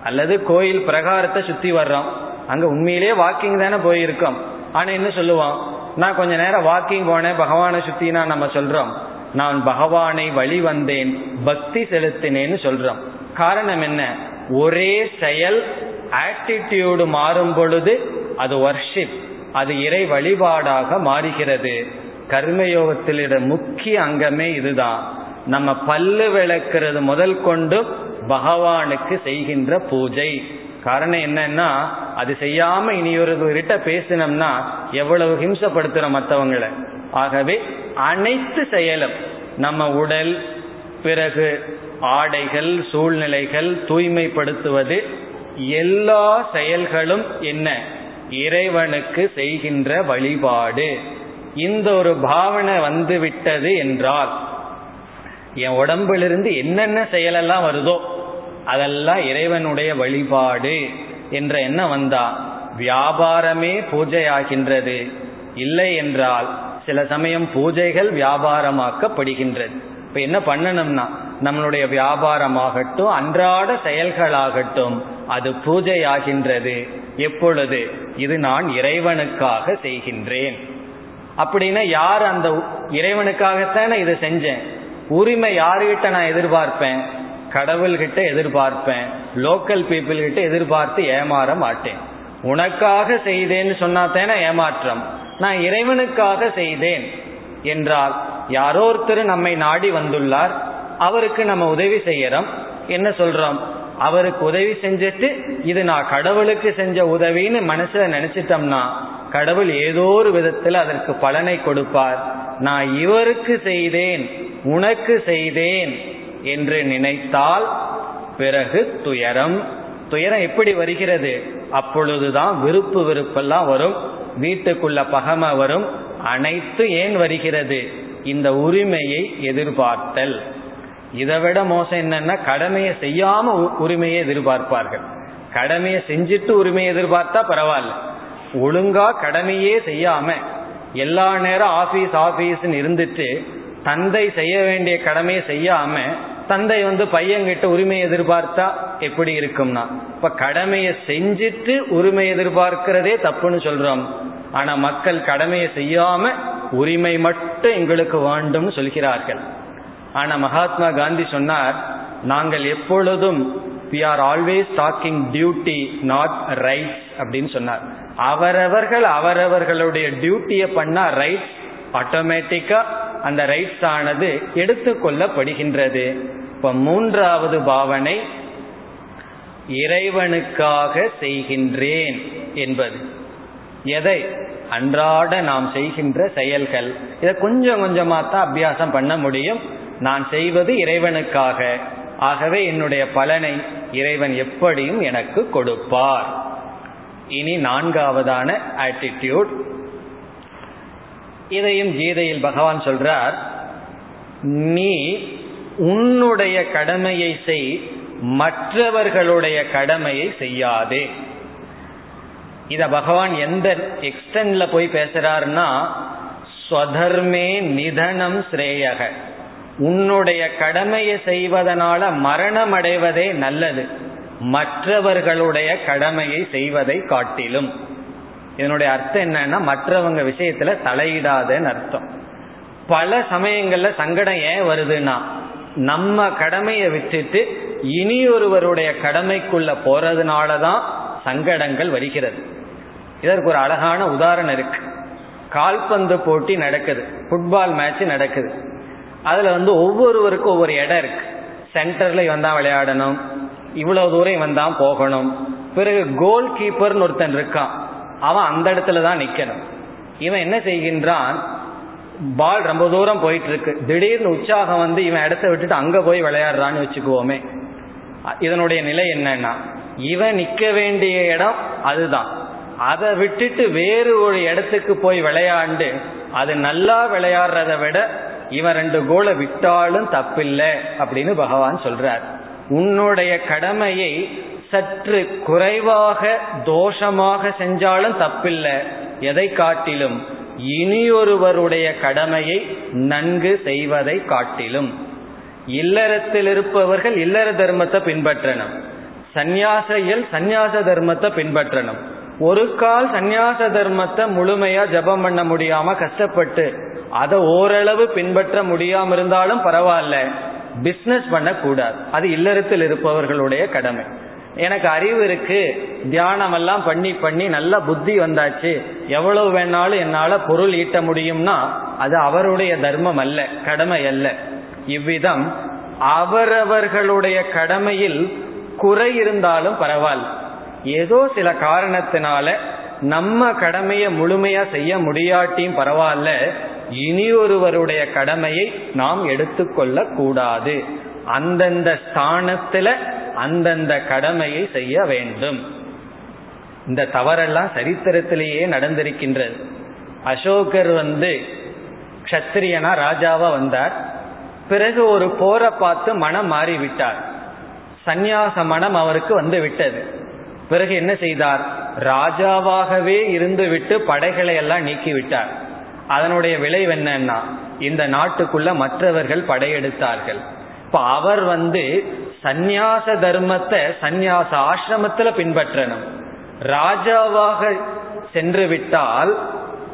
அல்லது கோயில் பிரகாரத்தை சுத்தி வர்றோம். அங்க உண்மையிலே வாக்கிங் தானே போயிருக்கோம். ஆனா என்ன சொல்லுவோம் நான் கொஞ்ச நேரம் வாக்கிங் போனேன் பகவானை சுத்தினா நம்ம சொல்றோம். நான் பகவானை வழி வந்தேன் பக்தி செலுத்தினேன்னு சொல்றோம். காரணம் என்ன? ஒரே செயல் ஆட்டிடியூடு மாறும் பொழுது அது வர்ஷிப் அது இறை வழிபாடாக மாறுகிறது. கர்மயோகத்திலிட முக்கிய அங்கமே இதுதான். நம்ம பல்லு விளக்கிறது முதல் கொண்டு பகவானுக்கு செய்கின்ற பூஜை. காரணம் என்னன்னா அது செய்யாம இனியொருவர்கிட்ட பேசினோம்னா எவ்வளவு ஹிம்சப்படுத்துற மற்றவங்களை ஆகவே அனைத்து செயலும் நம்ம உடல் பிறகு ஆடைகள் சூழ்நிலைகள் தூய்மைப்படுத்துவது எல்லா செயல்களும் என்ன? இறைவனுக்கு செய்கின்ற வழிபாடு. இந்த ஒரு பாவனை வந்து விட்டது என்றால் என் உடம்பிலிருந்து என்னென்ன செயலெல்லாம் வருதோ அதெல்லாம் இறைவனுடைய வழிபாடு என்ற எண்ணம் வந்தா வியாபாரமே பூஜையாகின்றது. இல்லை என்றால் சில சமயம் பூஜைகள் வியாபாரமாக்கப்படுகின்றது. இப்ப என்ன பண்ணணும்னா நம்மளுடைய வியாபாரமாகட்டும் அன்றாட செயல்களாகட்டும் அது பூஜையாகின்றது. எப்பொழுது? இது நான் இறைவனுக்காக செய்கின்றேன். அப்படின்னா யார் அந்த இறைவனுக்காகத்தானே இதை செஞ்சேன்? உரிமை யாருகிட்ட நான் எதிர்பார்ப்பேன்? கடவுள்கிட்ட எதிர்பார்ப்பேன். லோக்கல் பீப்புள் கிட்ட எதிர்பார்த்து ஏமாற மாட்டேன். உனக்காக செய்தேன்னு சொன்னா தானே ஏமாற்றம்? நான் இறைவனுக்காக செய்தேன் என்றால் யாரோ ஒருத்தர் நம்மை நாடி வந்துள்ளார் அவருக்கு நம்ம உதவி செய்யறோம். என்ன சொல்றோம்? அவருக்கு உதவி செஞ்சுட்டு இது நான் கடவுளுக்கு செஞ்ச உதவின்னு மனசுல நினைச்சிட்டோம்னா கடவுள் ஏதோ ஒரு விதத்தில் அதற்கு பலனை கொடுப்பார். நான் இவருக்கு செய்தேன் உனக்கு செய்தேன் என்று நினைத்தால் பிறகு துயரம். துயரம் எப்படி வருகிறது? அப்பொழுதுதான் விருப்பு வெறுப்பெல்லாம் வரும். வீட்டுக்குள்ள பகம வரும். அனைத்து ஏன் வருகிறது? இந்த உரிமையை எதிர்பார்த்தல். இதை விட மோசம் என்னன்னா கடமையை செய்யாம உரிமையை எதிர்பார்ப்பார்கள். கடமையை செஞ்சுட்டு உரிமையை எதிர்பார்த்தா பரவாயில்ல. ஒழுங்கா கடமையே செய்யாம எல்லா நேரம் ஆபீஸ் ஆபீஸ்ன்னு இருந்துட்டு தந்தை செய்ய வேண்டிய கடமையை செய்யாம தந்தை வந்து பையன்கிட்ட உரிமை எதிர்பார்த்தா எப்படி இருக்கும்னா இப்ப கடமையை செஞ்சுட்டு உரிமை எதிர்பார்க்கிறதே தப்புன்னு சொல்றோம். ஆனா மக்கள் கடமையை செய்யாம உரிமை மட்டும் எங்களுக்கு வேண்டும் சொல்கிறார்கள். ஆனா மகாத்மா காந்தி சொன்னார் நாங்கள் எப்பொழுதும் we are always talking duty not rights அப்படின்னு சொன்னார். அவரவர்கள் அவரவர்களுடைய டியூட்டியை பண்ணா ரைட்ஸ் ஆட்டோமேட்டிக்கா அந்த ரைட்ஸ் ஆனது எடுத்துக்கொள்ளப்படுகின்றது இப்ப மூன்றாவது பாவனை இறைவனுக்காக செய்கின்றேன் என்பது. எதை? அன்றாட நாம் செய்கின்ற செயல்கள். இதை கொஞ்சம் கொஞ்சமாக தான் அபியாசம் பண்ண முடியும். நான் செய்வது இறைவனுக்காக. ஆகவே என்னுடைய பலனை இறைவன் எப்படியும் எனக்கு கொடுப்பார். இனி நான்காவதான ஆட்டிடியூட் இதையும் கீதையில் பகவான் சொல்றார் நீ உன்னுடைய கடமையை செய் மற்றவர்களுடைய கடமையை செய்யாதே. இத பகவான் எந்த எக்ஸ்டென்ட்ல போய் பேசுறாருன்னா ஸ்வதர்மே நிதனம் ஸ்ரேயக. உன்னுடைய கடமையை செய்வதனால மரணம் அடைவதே நல்லது. மற்றவர்களுடைய கடமையை செய்வதை காட்டிலும். இதனுடைய அர்த்தம் என்னன்னா மற்றவங்க விஷயத்துல தலையிடாதன்னு அர்த்தம். பல சமயங்கள்ல சங்கடம் ஏன் வருதுன்னா நம்ம கடமையை விட்டுட்டு இனி ஒருவருடைய கடமைக்குள்ள போறதுனாலதான் சங்கடங்கள் வருகிறது. இதற்கு ஒரு அழகான உதாரணம் இருக்கு. கால்பந்து போட்டி நடக்குது. ஃபுட்பால் மேட்ச் நடக்குது. அதுல வந்து ஒவ்வொருவருக்கும் ஒவ்வொரு இடம் இருக்கு. சென்டர்ல வந்தா விளையாடணும். இவ்வளவு தூரம் இவன் போகணும். பிறகு கோல் கீப்பர்னு ஒருத்தன் இருக்கான். அவன் அந்த இடத்துல தான் நிக்கணும். இவன் என்ன செய்கின்றான்? பால் ரொம்ப தூரம் போயிட்டு இருக்கு திடீர்னு உற்சாகம் வந்து இவன் இடத்த விட்டுட்டு அங்க போய் விளையாடுறான்னு வச்சுக்குவோமே. இதனுடைய நிலை என்னன்னா இவன் நிக்க வேண்டிய இடம் அதுதான். அதை விட்டுட்டு வேறு ஒரு இடத்துக்கு போய் விளையாண்டு அது நல்லா விளையாடுறத விட இவன் ரெண்டு கோலை விட்டாலும் தப்பில்லை அப்படின்னு பகவான் சொல்றார். உன்னுடைய கடமையை சற்று குறைவாக தோஷமாக செஞ்சாலும் தப்பில்லை. எதை காட்டிலும்? இனியொருவருடைய கடமையை நன்கு செய்வதை காட்டிலும். இல்லறத்தில் இருப்பவர்கள் இல்லற தர்மத்தை பின்பற்றணும். சந்நியாசையில் சந்நியாச தர்மத்தை பின்பற்றணும். ஒரு கால் சந்நியாச தர்மத்தை முழுமையா ஜபம் பண்ண முடியாம கஷ்டப்பட்டு அதை ஓரளவு பின்பற்ற முடியாம இருந்தாலும் பரவாயில்ல. பிசினஸ் பண்ணக்கூடாது. அது இல்லறத்தில் இருப்பவர்களுடைய கடமை. எனக்கு அறிவு இருக்கு. தியானம் எல்லாம் பண்ணி பண்ணி நல்ல புத்தி வந்தாச்சு. எவ்வளவு வேணாலும் என்னால பொருள் ஈட்ட முடியும்னா அது அவருடைய தர்மம் அல்ல கடமை அல்ல. இவ்விதம் அவரவர்களுடைய கடமையில் குறை இருந்தாலும் பரவாயில்ல ஏதோ சில காரணத்தினால நம்ம கடமையை முழுமையா செய்ய முடியாட்டியும் பரவாயில்ல இனி ஒருவருடைய கடமையை நாம் எடுத்துக்கொள்ள கூடாது அந்தந்த ஸ்தானத்துல அந்தந்த கடமையை செய்ய வேண்டும். இந்த தவறெல்லாம் சரித்திரத்திலேயே நடந்திருக்கின்றது. அசோகர் வந்து க்ஷத்திரியனா ராஜாவா வந்தார். பிறகு ஒரு போரை பார்த்து மனம் மாறிவிட்டார். சந்நியாச மனம் அவருக்கு வந்து விட்டது. பிறகு என்ன செய்தார்? ராஜாவாகவே இருந்துவிட்டு படைகளை எல்லாம் நீக்கிவிட்டார். அதனுடைய விளைவு என்னன்னா இந்த நாட்டுக்குள்ள மற்றவர்கள் படையெடுத்தார்கள். இப்ப அவர் வந்து சந்நியாச தர்மத்தை சந்நியாச ஆசிரமத்துல பின்பற்றணும். ராஜாவாக சென்று விட்டால்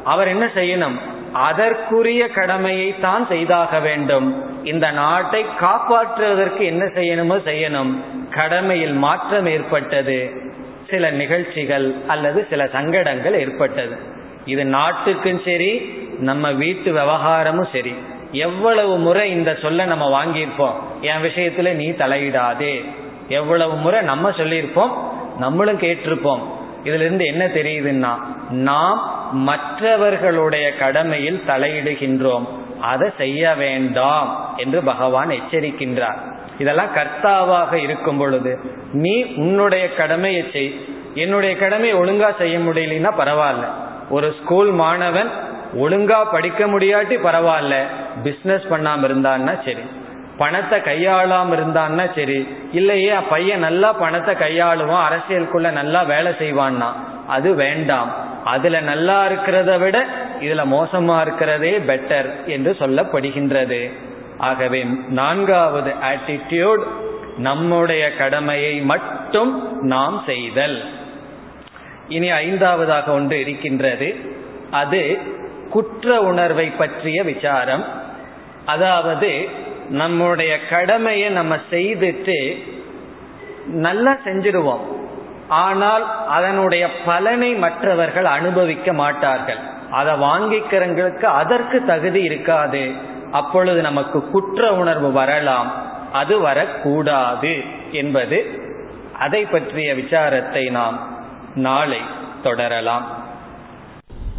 அவர் என்ன செய்யணும்? அதற்குரிய கடமையை தான் செய்தாக வேண்டும். இந்த நாட்டை காப்பாற்றுவதற்கு என்ன செய்யணுமோ செய்யணும். கடமையில் மாற்றம் ஏற்பட்டது. சில நிகழ்ச்சிகள் அல்லது சில சங்கடங்கள் ஏற்பட்டது. இது நாட்டுக்கும் சரி நம்ம வீட்டு விவகாரமும் சரி. எவ்வளவு முறை இந்த சொல்ல நம்ம வாங்கியிருப்போம்? என் விஷயத்துல நீ தலையிடாதே. எவ்வளவு முறை நம்ம சொல்லியிருப்போம்? நம்மளும் கேட்டிருப்போம். இதுல இருந்து என்ன தெரியுதுன்னா நாம் மற்றவர்களுடைய கடமையில் தலையிடுகின்றோம். அதை செய்ய வேண்டாம் என்று பகவான் எச்சரிக்கின்றார். இதெல்லாம் கர்த்தாவாக இருக்கும் பொழுது நீ உன்னுடைய கடமையை செய். என்னுடைய கடமையை ஒழுங்கா செய்ய முடியலன்னா பரவாயில்ல. ஒரு ஸ்கூல் மாணவன் ஒழுங்கா படிக்க முடியாட்டி பரவாயில்ல. பிசினஸ் பண்ணாம இருந்தான்னா சரி. பணத்தை கையாளாம இருந்தான்னா சரி. இல்லையே பையன் நல்லா பணத்தை கையாளுவான் அரசியலுக்குள்ள நல்லா வேலை செய்வான்னா. அது வேண்டாம். அதுல நல்லா இருக்கிறத விட இதுல மோசமா இருக்கிறதே பெட்டர் என்று சொல்லப்படுகின்றது. ஆகவே நான்காவது ஆட்டிடியூட் நம்முடைய கடமையை மட்டும் நாம் செய்தல். இனி ஐந்தாவதாக ஒன்று இருக்கின்றது. அது குற்ற உணர்வை பற்றிய விசாரம். அதாவது நம்முடைய கடமையை நம்ம செய்துட்டு நல்லா செஞ்சிடுவோம். ஆனால் அதனுடைய பலனை மற்றவர்கள் அனுபவிக்க மாட்டார்கள். அதை வாங்கிக்கிறவங்களுக்கு அதற்கு தகுதி இருக்காது. அப்பொழுது நமக்கு குற்ற உணர்வு வரலாம். அது வரக்கூடாது என்பது அதை பற்றிய விசாரத்தை நாம் நாளை தொடரலாம்.